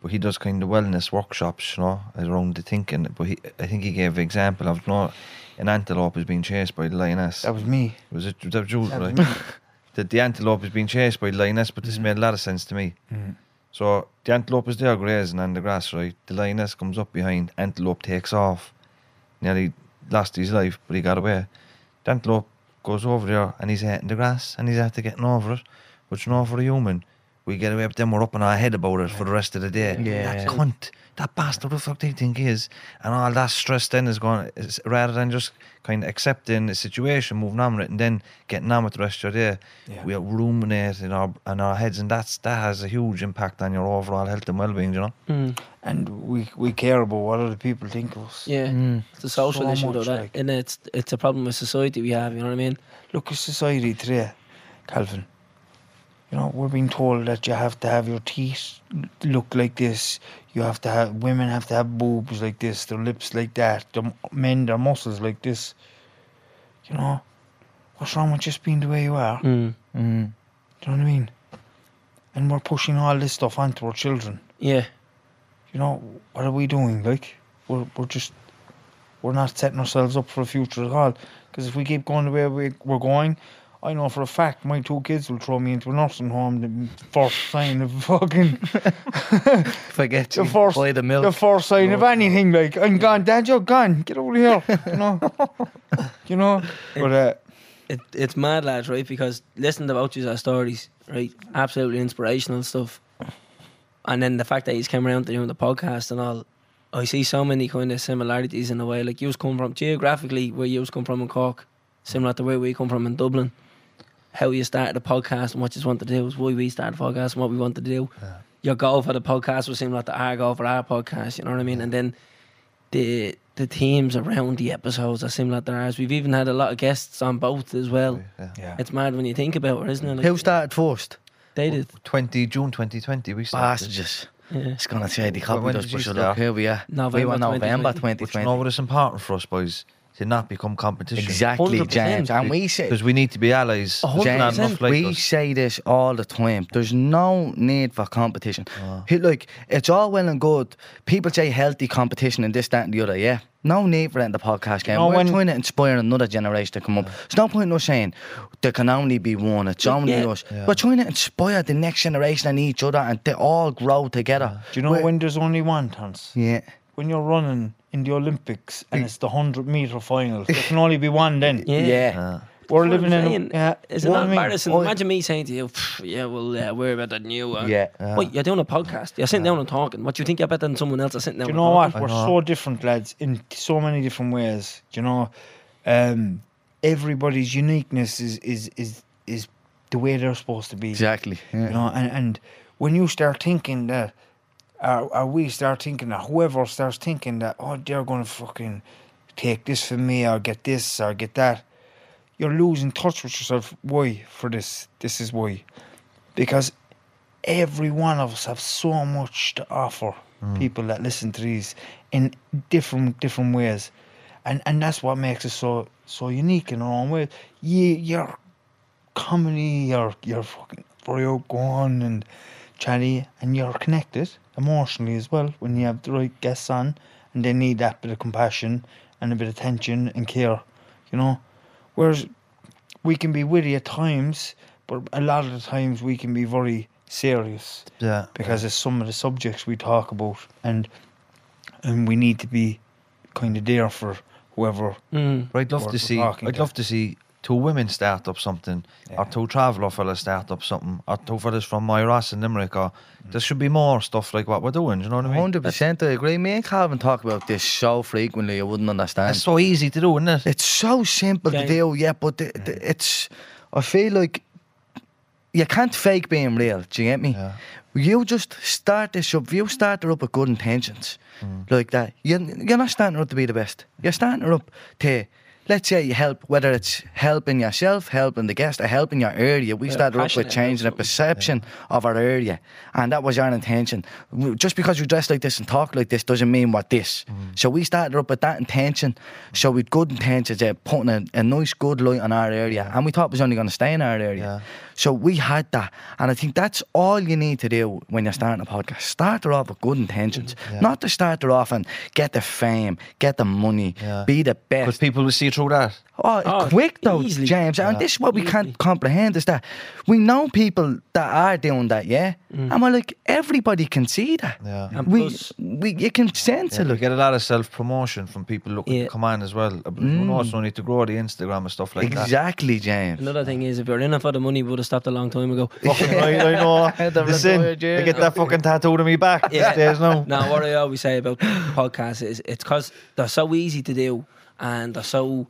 But he does kind of wellness workshops, you know, around the thinking. But he, I think he gave the example of, you know, an antelope is being chased by the lioness. That was me. Was it that was you, That was right? me. (laughs) that the antelope is being chased by the lioness, but this mm. made a lot of sense to me. So the antelope is there grazing on the grass, right? The lioness comes up behind, antelope takes off. Nearly lost his life, but he got away. The antelope goes over there and he's eating the grass and he's after getting over it. But you know, for a human, we get away with them, we're up in our head about it for the rest of the day. Yeah. That cunt, that bastard, what the fuck do you think he is? And all that stress then is going, is, rather than just kind of accepting the situation, moving on with it, and then getting on with the rest of your day, Yeah. we ruminate in our in our heads, and that's that has a huge impact on your overall health and well-being. You know, Mm. And we we care about what other people think of us. Yeah, Mm. it's a social So issue though, much, that, like- and it's it's a problem with society we have. You know what I mean? Look at society today, Calvin. You know, we're being told that you have to have your teeth look like this. You have to have women have to have boobs like this, their lips like that, the men their muscles like this. You know, what's wrong with just being the way you are? Mm. Mm. Do you know what I mean? And we're pushing all this stuff onto our children. Yeah, You know, what are we doing? Like, we're we're just we're not setting ourselves up for a future at all. Because if we keep going the way we, we're going, I know for a fact my two kids will throw me into a nursing home. The first sign of fucking Forget the you first buy the milk. the first sign of anything. Like I'm gone, Dad, you're gone. Get over here. You know, (laughs) you know. But uh, it, it's mad, lads, right? Because listening about you stories, right? Absolutely inspirational stuff. And then the fact that he's come around to doing the podcast and all, I see so many kind of similarities in a way. Like you was come from geographically, where you was come from in Cork, similar to where we come from in Dublin. How you started the podcast and what you want to do is why we started the podcast and what we want to do. Your goal for the podcast was similar to our goal for our podcast. You know what I mean? And then the the themes around the episodes are similar to ours. We've even had a lot of guests on both as well. yeah. yeah, It's mad when you think about it, isn't it? Like, Who started first? They did. Oh, twenty June twenty twenty. We started. Bastards. Yeah. It's gonna say the copy when does did you push it up. Here we are. November we were November 2020. But you know what is important for us, boys, to not become competition. Exactly, 100%. James. And we say, Because we need to be allies. A hundred There's James, like we us. say this all the time. There's no need for competition. Ah. He- Like, it's all well and good. People say healthy competition and this, that, and the other. Yeah. No need for that in the podcast game. No, We're when- trying to inspire another generation to come up. There's no point in us saying there can only be one. It's only yeah. us. We're trying to inspire the next generation and each other and they all grow together. Do you know We're- when there's only one, Tons? Yeah. When you're running in the Olympics and it's the hundred meter final. (laughs) there can only be one. Then Yeah. Yeah. we're living in. saying. Yeah, is it what I mean? embarrassing? Oh, Imagine me saying to you, yeah, well, uh, we're better than you. Uh. Yeah. Wait, you're doing a podcast. You're sitting down and talking. What, do you think you're better than someone else that's sitting down Do you know what? We're know. so different, lads, in so many different ways. Do you know, um, everybody's uniqueness is is is is the way they're supposed to be. Exactly. You know, and, and when you start thinking that, or, or we start thinking that, whoever starts thinking that, oh, they're going to fucking take this from me or get this or get that, you're losing touch with yourself. Why? For this. This is why. Because every one of us have so much to offer mm. people that listen to these in different different ways. And and that's what makes us so so unique in our own way. You you're comedy, you're you're fucking very outgoing and chatty and you're connected emotionally as well when you have the right guests on and they need that bit of compassion and a bit of attention and care, you know. Whereas we can be witty at times, but a lot of the times we can be very serious Yeah. because of some of the subjects we talk about and and we need to be kind of there for whoever Mm. I'd love to see. I'd to- love to see two women start up something, or two traveller fellas start up something, or two fellas from Moyross in Limerick. Or there should be more stuff like what we're doing. do You know what I mean? Hundred percent, I agree. Me and Calvin talk about this so frequently, I wouldn't understand. It's so easy to do, isn't it? It's so simple Okay. to do, yeah, but the, the, it's. I feel like you can't fake being real. Do you get me? Yeah. You just start this up. You start it up with good intentions, Mm. like that. You, you're not starting her up to be the best. You're starting her up to, let's say, you help. Whether it's helping yourself, helping the guest, or helping your area. We Yeah, started up with changing the perception of our area, and that was our intention. Just because you dress like this and talk like this doesn't mean what this. Mm. So we started up with that intention. So with good intentions, of putting a, a nice, good light on our area, and we thought it was only going to stay in our area. So we had that, and I think that's all you need to do when you're starting a podcast. Start her off with good intentions, Yeah. not to start her off and get the fame, get the money, Yeah. be the best. Because people will see through that. Oh, Oh, quick though, easily. James. And this is what we Easily. can't comprehend is that we know people that are doing that, yeah, Mm. and we're like everybody can see that. Yeah. And We, plus- we, you can sense Yeah, it. we Like, get a lot of self promotion from people looking Yeah. to come on as well. Uh, but Who knows? We need to grow the Instagram and stuff like that. exactly, James. Another thing is, if you're in it for the money, we would have stopped a long time ago. (laughs) Fucking right, I know. (laughs) The Listen. I get that fucking tattooed on me back (laughs) Yeah. these days now. Now, what I always say about podcasts is it's because they're so easy to do, and they're so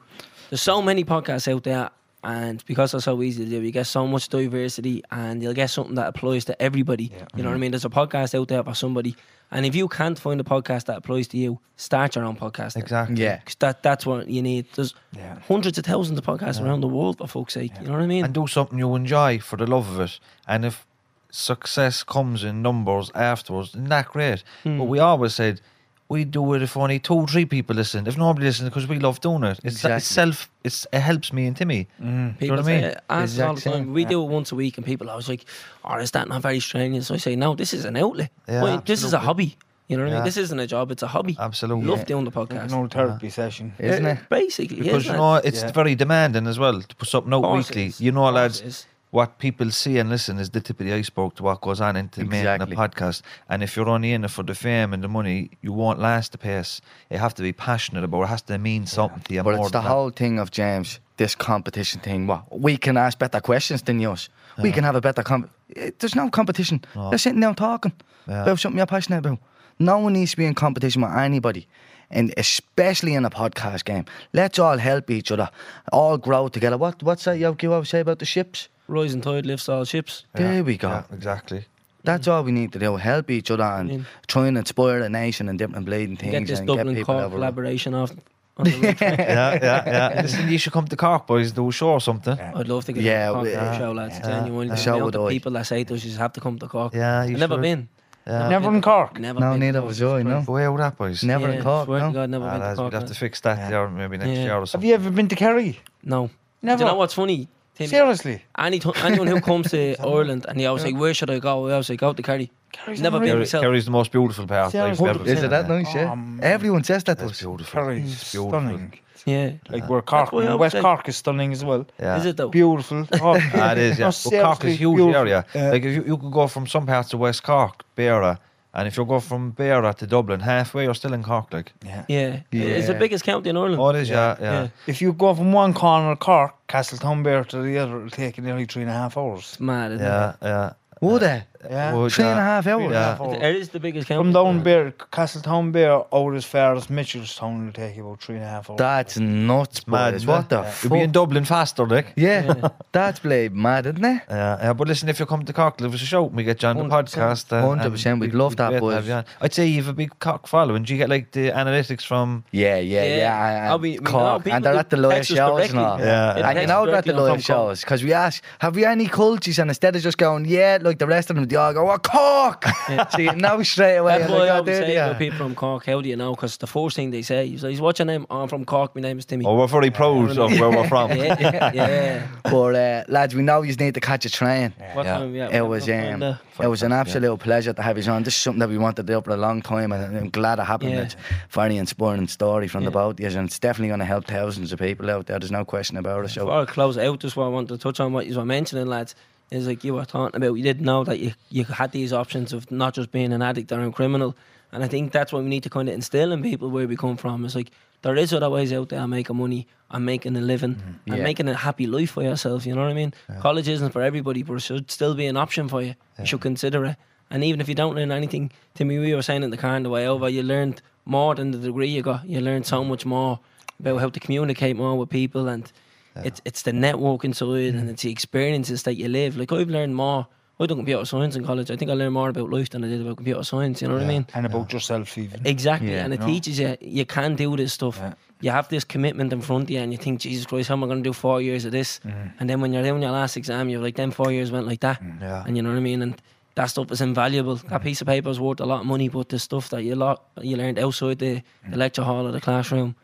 there's so many podcasts out there, and because they're so easy to do, you get so much diversity, and you'll get something that applies to everybody. You know what I mean? There's a podcast out there for somebody, and if you can't find a podcast that applies to you, start your own podcast. then. Exactly. Yeah. 'Cause that that's what you need. There's Yeah. hundreds of thousands of podcasts around the world, for fuck's sake. You know what I mean? And do something you enjoy for the love of it. And if success comes in numbers afterwards, then that's great. Hmm. But we always said, we do it if only two, three people listen. If nobody listens, because we love doing it. It's, Exactly. it's self. It's it helps me and Timmy. Mm. People what I mean? say, ask us all the time. We yeah. do it once a week, and people are always like, "Oh, is that not very strenuous?" So I say, "No, this is an outlet. Yeah, Well, this is a hobby. You know what I mean? This isn't a job; it's a hobby. Absolutely. Love Yeah. doing the Like podcast. an old therapy session. Isn't it? Basically, Because yeah, you know it's Yeah. very demanding as well to put something out weekly. You know, Of lads, it is. What people see and listen is the tip of the iceberg to what goes on into making Exactly. a podcast. And if you're only in it for the fame and the money, you won't last the pace. You have to be passionate about it. It has to mean something to you. But it's the that. whole thing of James, this competition thing. What we can ask better questions than yours. We can have a better comp. eh, There's no competition. No. You're sitting down talking Yeah. about something you're passionate about. No one needs to be in competition with anybody, and especially in a podcast game. Let's all help each other, all grow together. What what's that you always say about the ships? Rising tide lifts all ships. Yeah, There we go. yeah, exactly. That's all we need to do. Help each other and Yeah. try and inspire the nation and different bleeding things. Get this and Dublin get Cork collaboration off. (laughs) on the yeah, yeah, yeah. (laughs) Listen, you should come to Cork, boys. Do a show or something. I'd love to get Yeah, a Cork we- for a yeah, show, lads. yeah. Genuinely, A show amount would of people that say to us, you just have to come to Cork. Yeah, you I've never been. Yeah. Never in Cork. Never. No, been to neither Cork. was I. No, Go out that, boys. never Yeah, in Cork. swear No. God, never Ah, been to Cork. we'd have to fix that Yeah. maybe next Yeah. year or something. Have you ever been to Kerry? No. Never. Do you know what's funny? Timmy? Seriously. Any t- anyone who comes to Ireland and they always say, "Where should I go?" I always say, "Go to Kerry." Kerry's Never been. Kerry, myself. Kerry's the most beautiful part Yeah, I've ever 100%. Is it that nice? Yeah. Um, Everyone says that to That's us. beautiful. Kerry's It's beautiful. stunning. Yeah. Like where Cork, why I always West say- Cork is stunning as well. Yeah. Is it though? Beautiful. (laughs) Oh, (laughs) Ah, it is, yeah. No, But Cork is a huge beautiful. area. Yeah. Like if you, you could go from some parts of West Cork, Beara, and if you go from Beara to Dublin, halfway you're still in Cork. Like, yeah. Yeah. It's the biggest county in Ireland. oh, it is, yeah, yeah. Yeah. If you go from one corner of Cork, Castletownbere to the other, it'll take you nearly three and a half hours. It's mad, isn't Yeah, yeah. Would they? Yeah. Would, Three and a yeah. half hours. Three and a half Yeah. hours. it? It is the biggest county. From down Bear, Castletownbere out as far as Mitchellstown, it'll take you about three and a half hours. That's nuts, Mad, isn't What it? the Yeah. fuck? You'll be in Dublin faster, like. yeah, (laughs) that's blade mad, isn't it? Yeah, yeah, but listen, if you come to Cork, give us a shout. We get you on the 100%. podcast. uh, 100%, we'd we- love that, boys. have you on. I'd say you have a big Cork following. Do you get like the analytics from? Yeah, yeah, Yeah. yeah. Oh, And we- we Cork, and they're at the live shows directly. and all. Yeah, Yeah, And you text know they're at the on live shows because we ask, have you any cultures? And instead of just going, yeah, like the rest of them, they all go, oh, Cork. so you know straight away. That's you're why I oh, always say they about are. people from Cork, how do you know? Because the first thing they say is, like, what's your name? Oh, I'm from Cork, my name is Timmy. Oh, we're very proud of where we're from. (laughs) yeah, yeah. (laughs) But uh, lads, we know you need to catch a train. What Yeah. time? Yeah, It was um, it was an absolute pleasure to have you on. This is something that we wanted to do for a long time, and I'm glad it happened. Yeah. It's a very inspiring story from the Yeah. both of you, and it's definitely going to help thousands of people out there. There's no question about it. So Before I close out, just what I want to touch on what you were mentioning, lads, is like you were talking about. You didn't know that you, you had these options of not just being an addict or a criminal. And I think that's what we need to kind of instill in people where we come from. It's like there is other ways out there of making money and making a living mm-hmm. and Yeah. making a happy life for yourself. You know what I mean? College isn't for everybody, but it should still be an option for you. You should consider it. And even if you don't learn anything, to me, we were saying in the car on the way over, you learned more than the degree you got. You learned so much more about how to communicate more with people and It's it's the networking side and mm. it's the experiences that you live. Like I've learned more. I done computer science in college. I think I learned more about life than I did about computer science. You know what I mean? And about yourself, even. Exactly, Yeah. and it No. teaches you you can do this stuff. Yeah. You have this commitment in front of you, and you think, Jesus Christ, how am I going to do four years of this? Mm. And then when you're doing your last exam, you're like, them four years went like that, mm, Yeah. and you know what I mean. And that stuff is invaluable. That piece of paper is worth a lot of money, but the stuff that you lot you learned outside the, the lecture hall or the classroom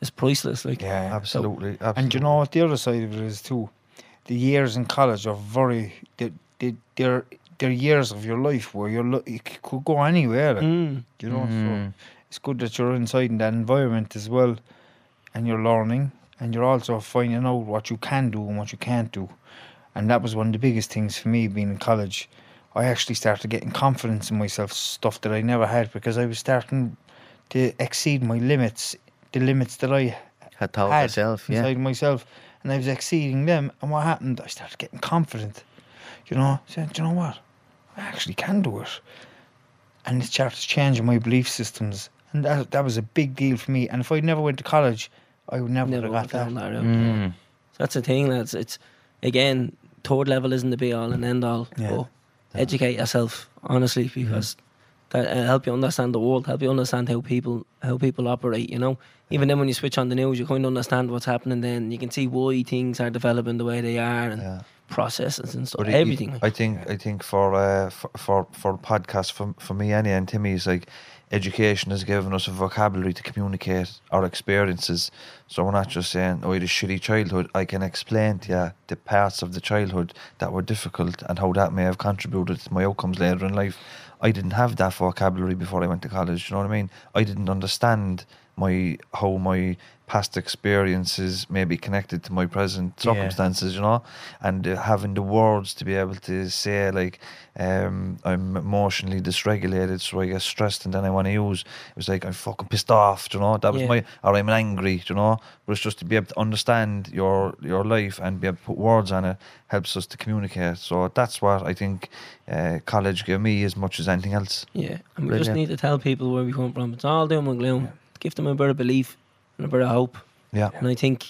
is priceless. Like, Yeah. Absolutely, absolutely. And you know what the other side of it is too? The years in college are very they they they're they're years of your life where you're lo- you could go anywhere. like, mm, You know, so it's good that you're inside in that environment as well, and you're learning, and you're also finding out what you can do and what you can't do, and that was one of the biggest things for me being in college. I actually started getting confidence in myself, stuff that I never had because I was starting to exceed my limits, the limits that I Had told had myself, yeah. inside myself, and I was exceeding them. And what happened? I started getting confident. You know, saying, "Do you know what? I actually can do it." And it started changing my belief systems, and that that was a big deal for me. And if I never went to college, I would never, never have got got down that. that route. Mm. That's the thing, That's It's again, third level isn't the be all and end all. Yeah. But educate yourself honestly because that uh, help you understand the world, help you understand how people how people operate. You know, even then when you switch on the news, you kind of understand what's happening. Then you can see why things are developing the way they are and Yeah. processes and stuff. But it- Everything. I think I think for uh, for for, for podcast for for me any and Timmy is like education has given us a vocabulary to communicate our experiences. So we're not just saying, "Oh, you had a shitty childhood." I can explain to you the parts of the childhood that were difficult and how that may have contributed to my outcomes later in life. I didn't have that vocabulary before I went to college. You know what I mean? I didn't understand my how my past experiences may be connected to my present Yeah. circumstances, you know, and uh, having the words to be able to say like um, I'm emotionally dysregulated, so I get stressed, and then I want to use. It was like I'm fucking pissed off, you know. That was Yeah. my or I'm angry, you know. But it's just to be able to understand your your life and be able to put words on it helps us to communicate. So that's what I think uh, college gave me as much as anything else. Yeah, and we just need to tell people where we come from. It's all doom and gloom. Give them a bit of belief and a bit of hope. Yeah. And I think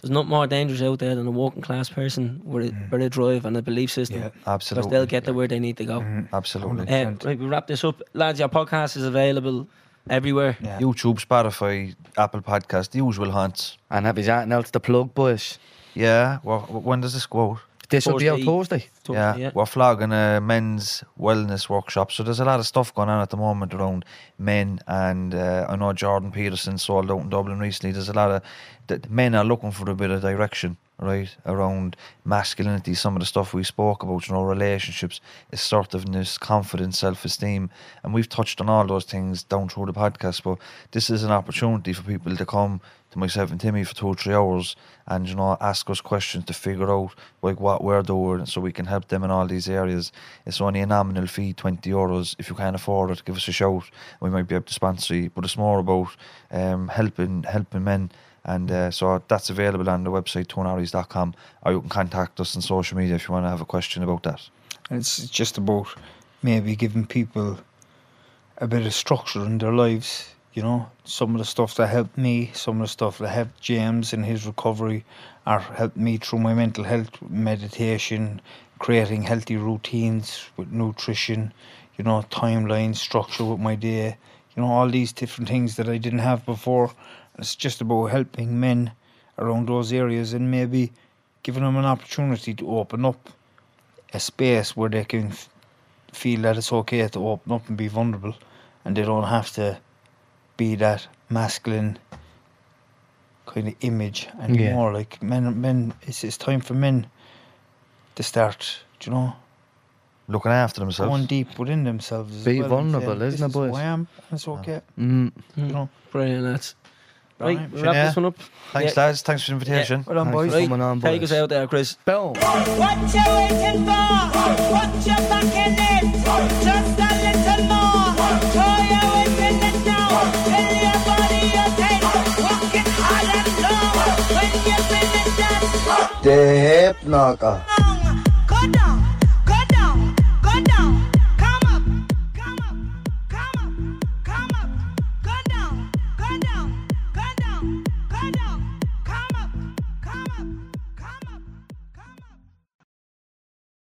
there's not more dangerous out there than a working class person with a bit of drive and a belief system. Yeah. absolutely. Because they'll get to where they need to go. Mhm. Absolutely. Uh, right, we wrap this up. Lads, your podcast is available everywhere. Yeah. YouTube, Spotify, Apple Podcast, the usual haunts. And have you anything else to plug, boys? Yeah. Well, when does this go out? This will be out Thursday. Thursday. So, yeah, we're flogging a men's wellness workshop. So there's a lot of stuff going on at the moment around men, and uh, I know Jordan Peterson sold out in Dublin recently. There's a lot of that men are looking for a bit of direction, right, around masculinity. Some of the stuff we spoke about, you know, relationships, assertiveness, confidence, self-esteem, and we've touched on all those things down through the podcast. But this is an opportunity for people to come to myself and Timmy for two or three hours and you know ask us questions to figure out like what we're doing so we can help them in all these areas. It's only a nominal fee, twenty euros. If you can't afford it, give us a shout. We might be able to sponsor you. But it's more about um, helping helping men. And uh, so that's available on the website twonorries.com or you can contact us on social media if you want to have a question about that. And it's just about maybe giving people a bit of structure in their lives. You know, some of the stuff that helped me, some of the stuff that helped James in his recovery, or helped me through my mental health, meditation, creating healthy routines with nutrition, you know, timeline, structure with my day, you know, all these different things that I didn't have before. It's just about helping men around those areas and maybe giving them an opportunity to open up a space where they can f- feel that it's okay to open up and be vulnerable and they don't have to be that masculine kind of image anymore. Like men, men, it's, it's time for men to start, do you know, Looking after themselves. going deep within themselves. As Be well vulnerable, saying, isn't it, it, is who boys? I am. and It's okay. Mm. You know, Brilliant, lads. Right, Right. we wrap Yeah. this one up. Thanks, Yeah. lads. Thanks for the invitation. well done, Thanks boys. for coming on, Take boys. us out there, Chris. Boom. What you waiting for? Put your back in it. Just a little more. Throw your weight in it now. Tell your body you're tight. Walking hard and low. When you finish that, The Hip Knocker.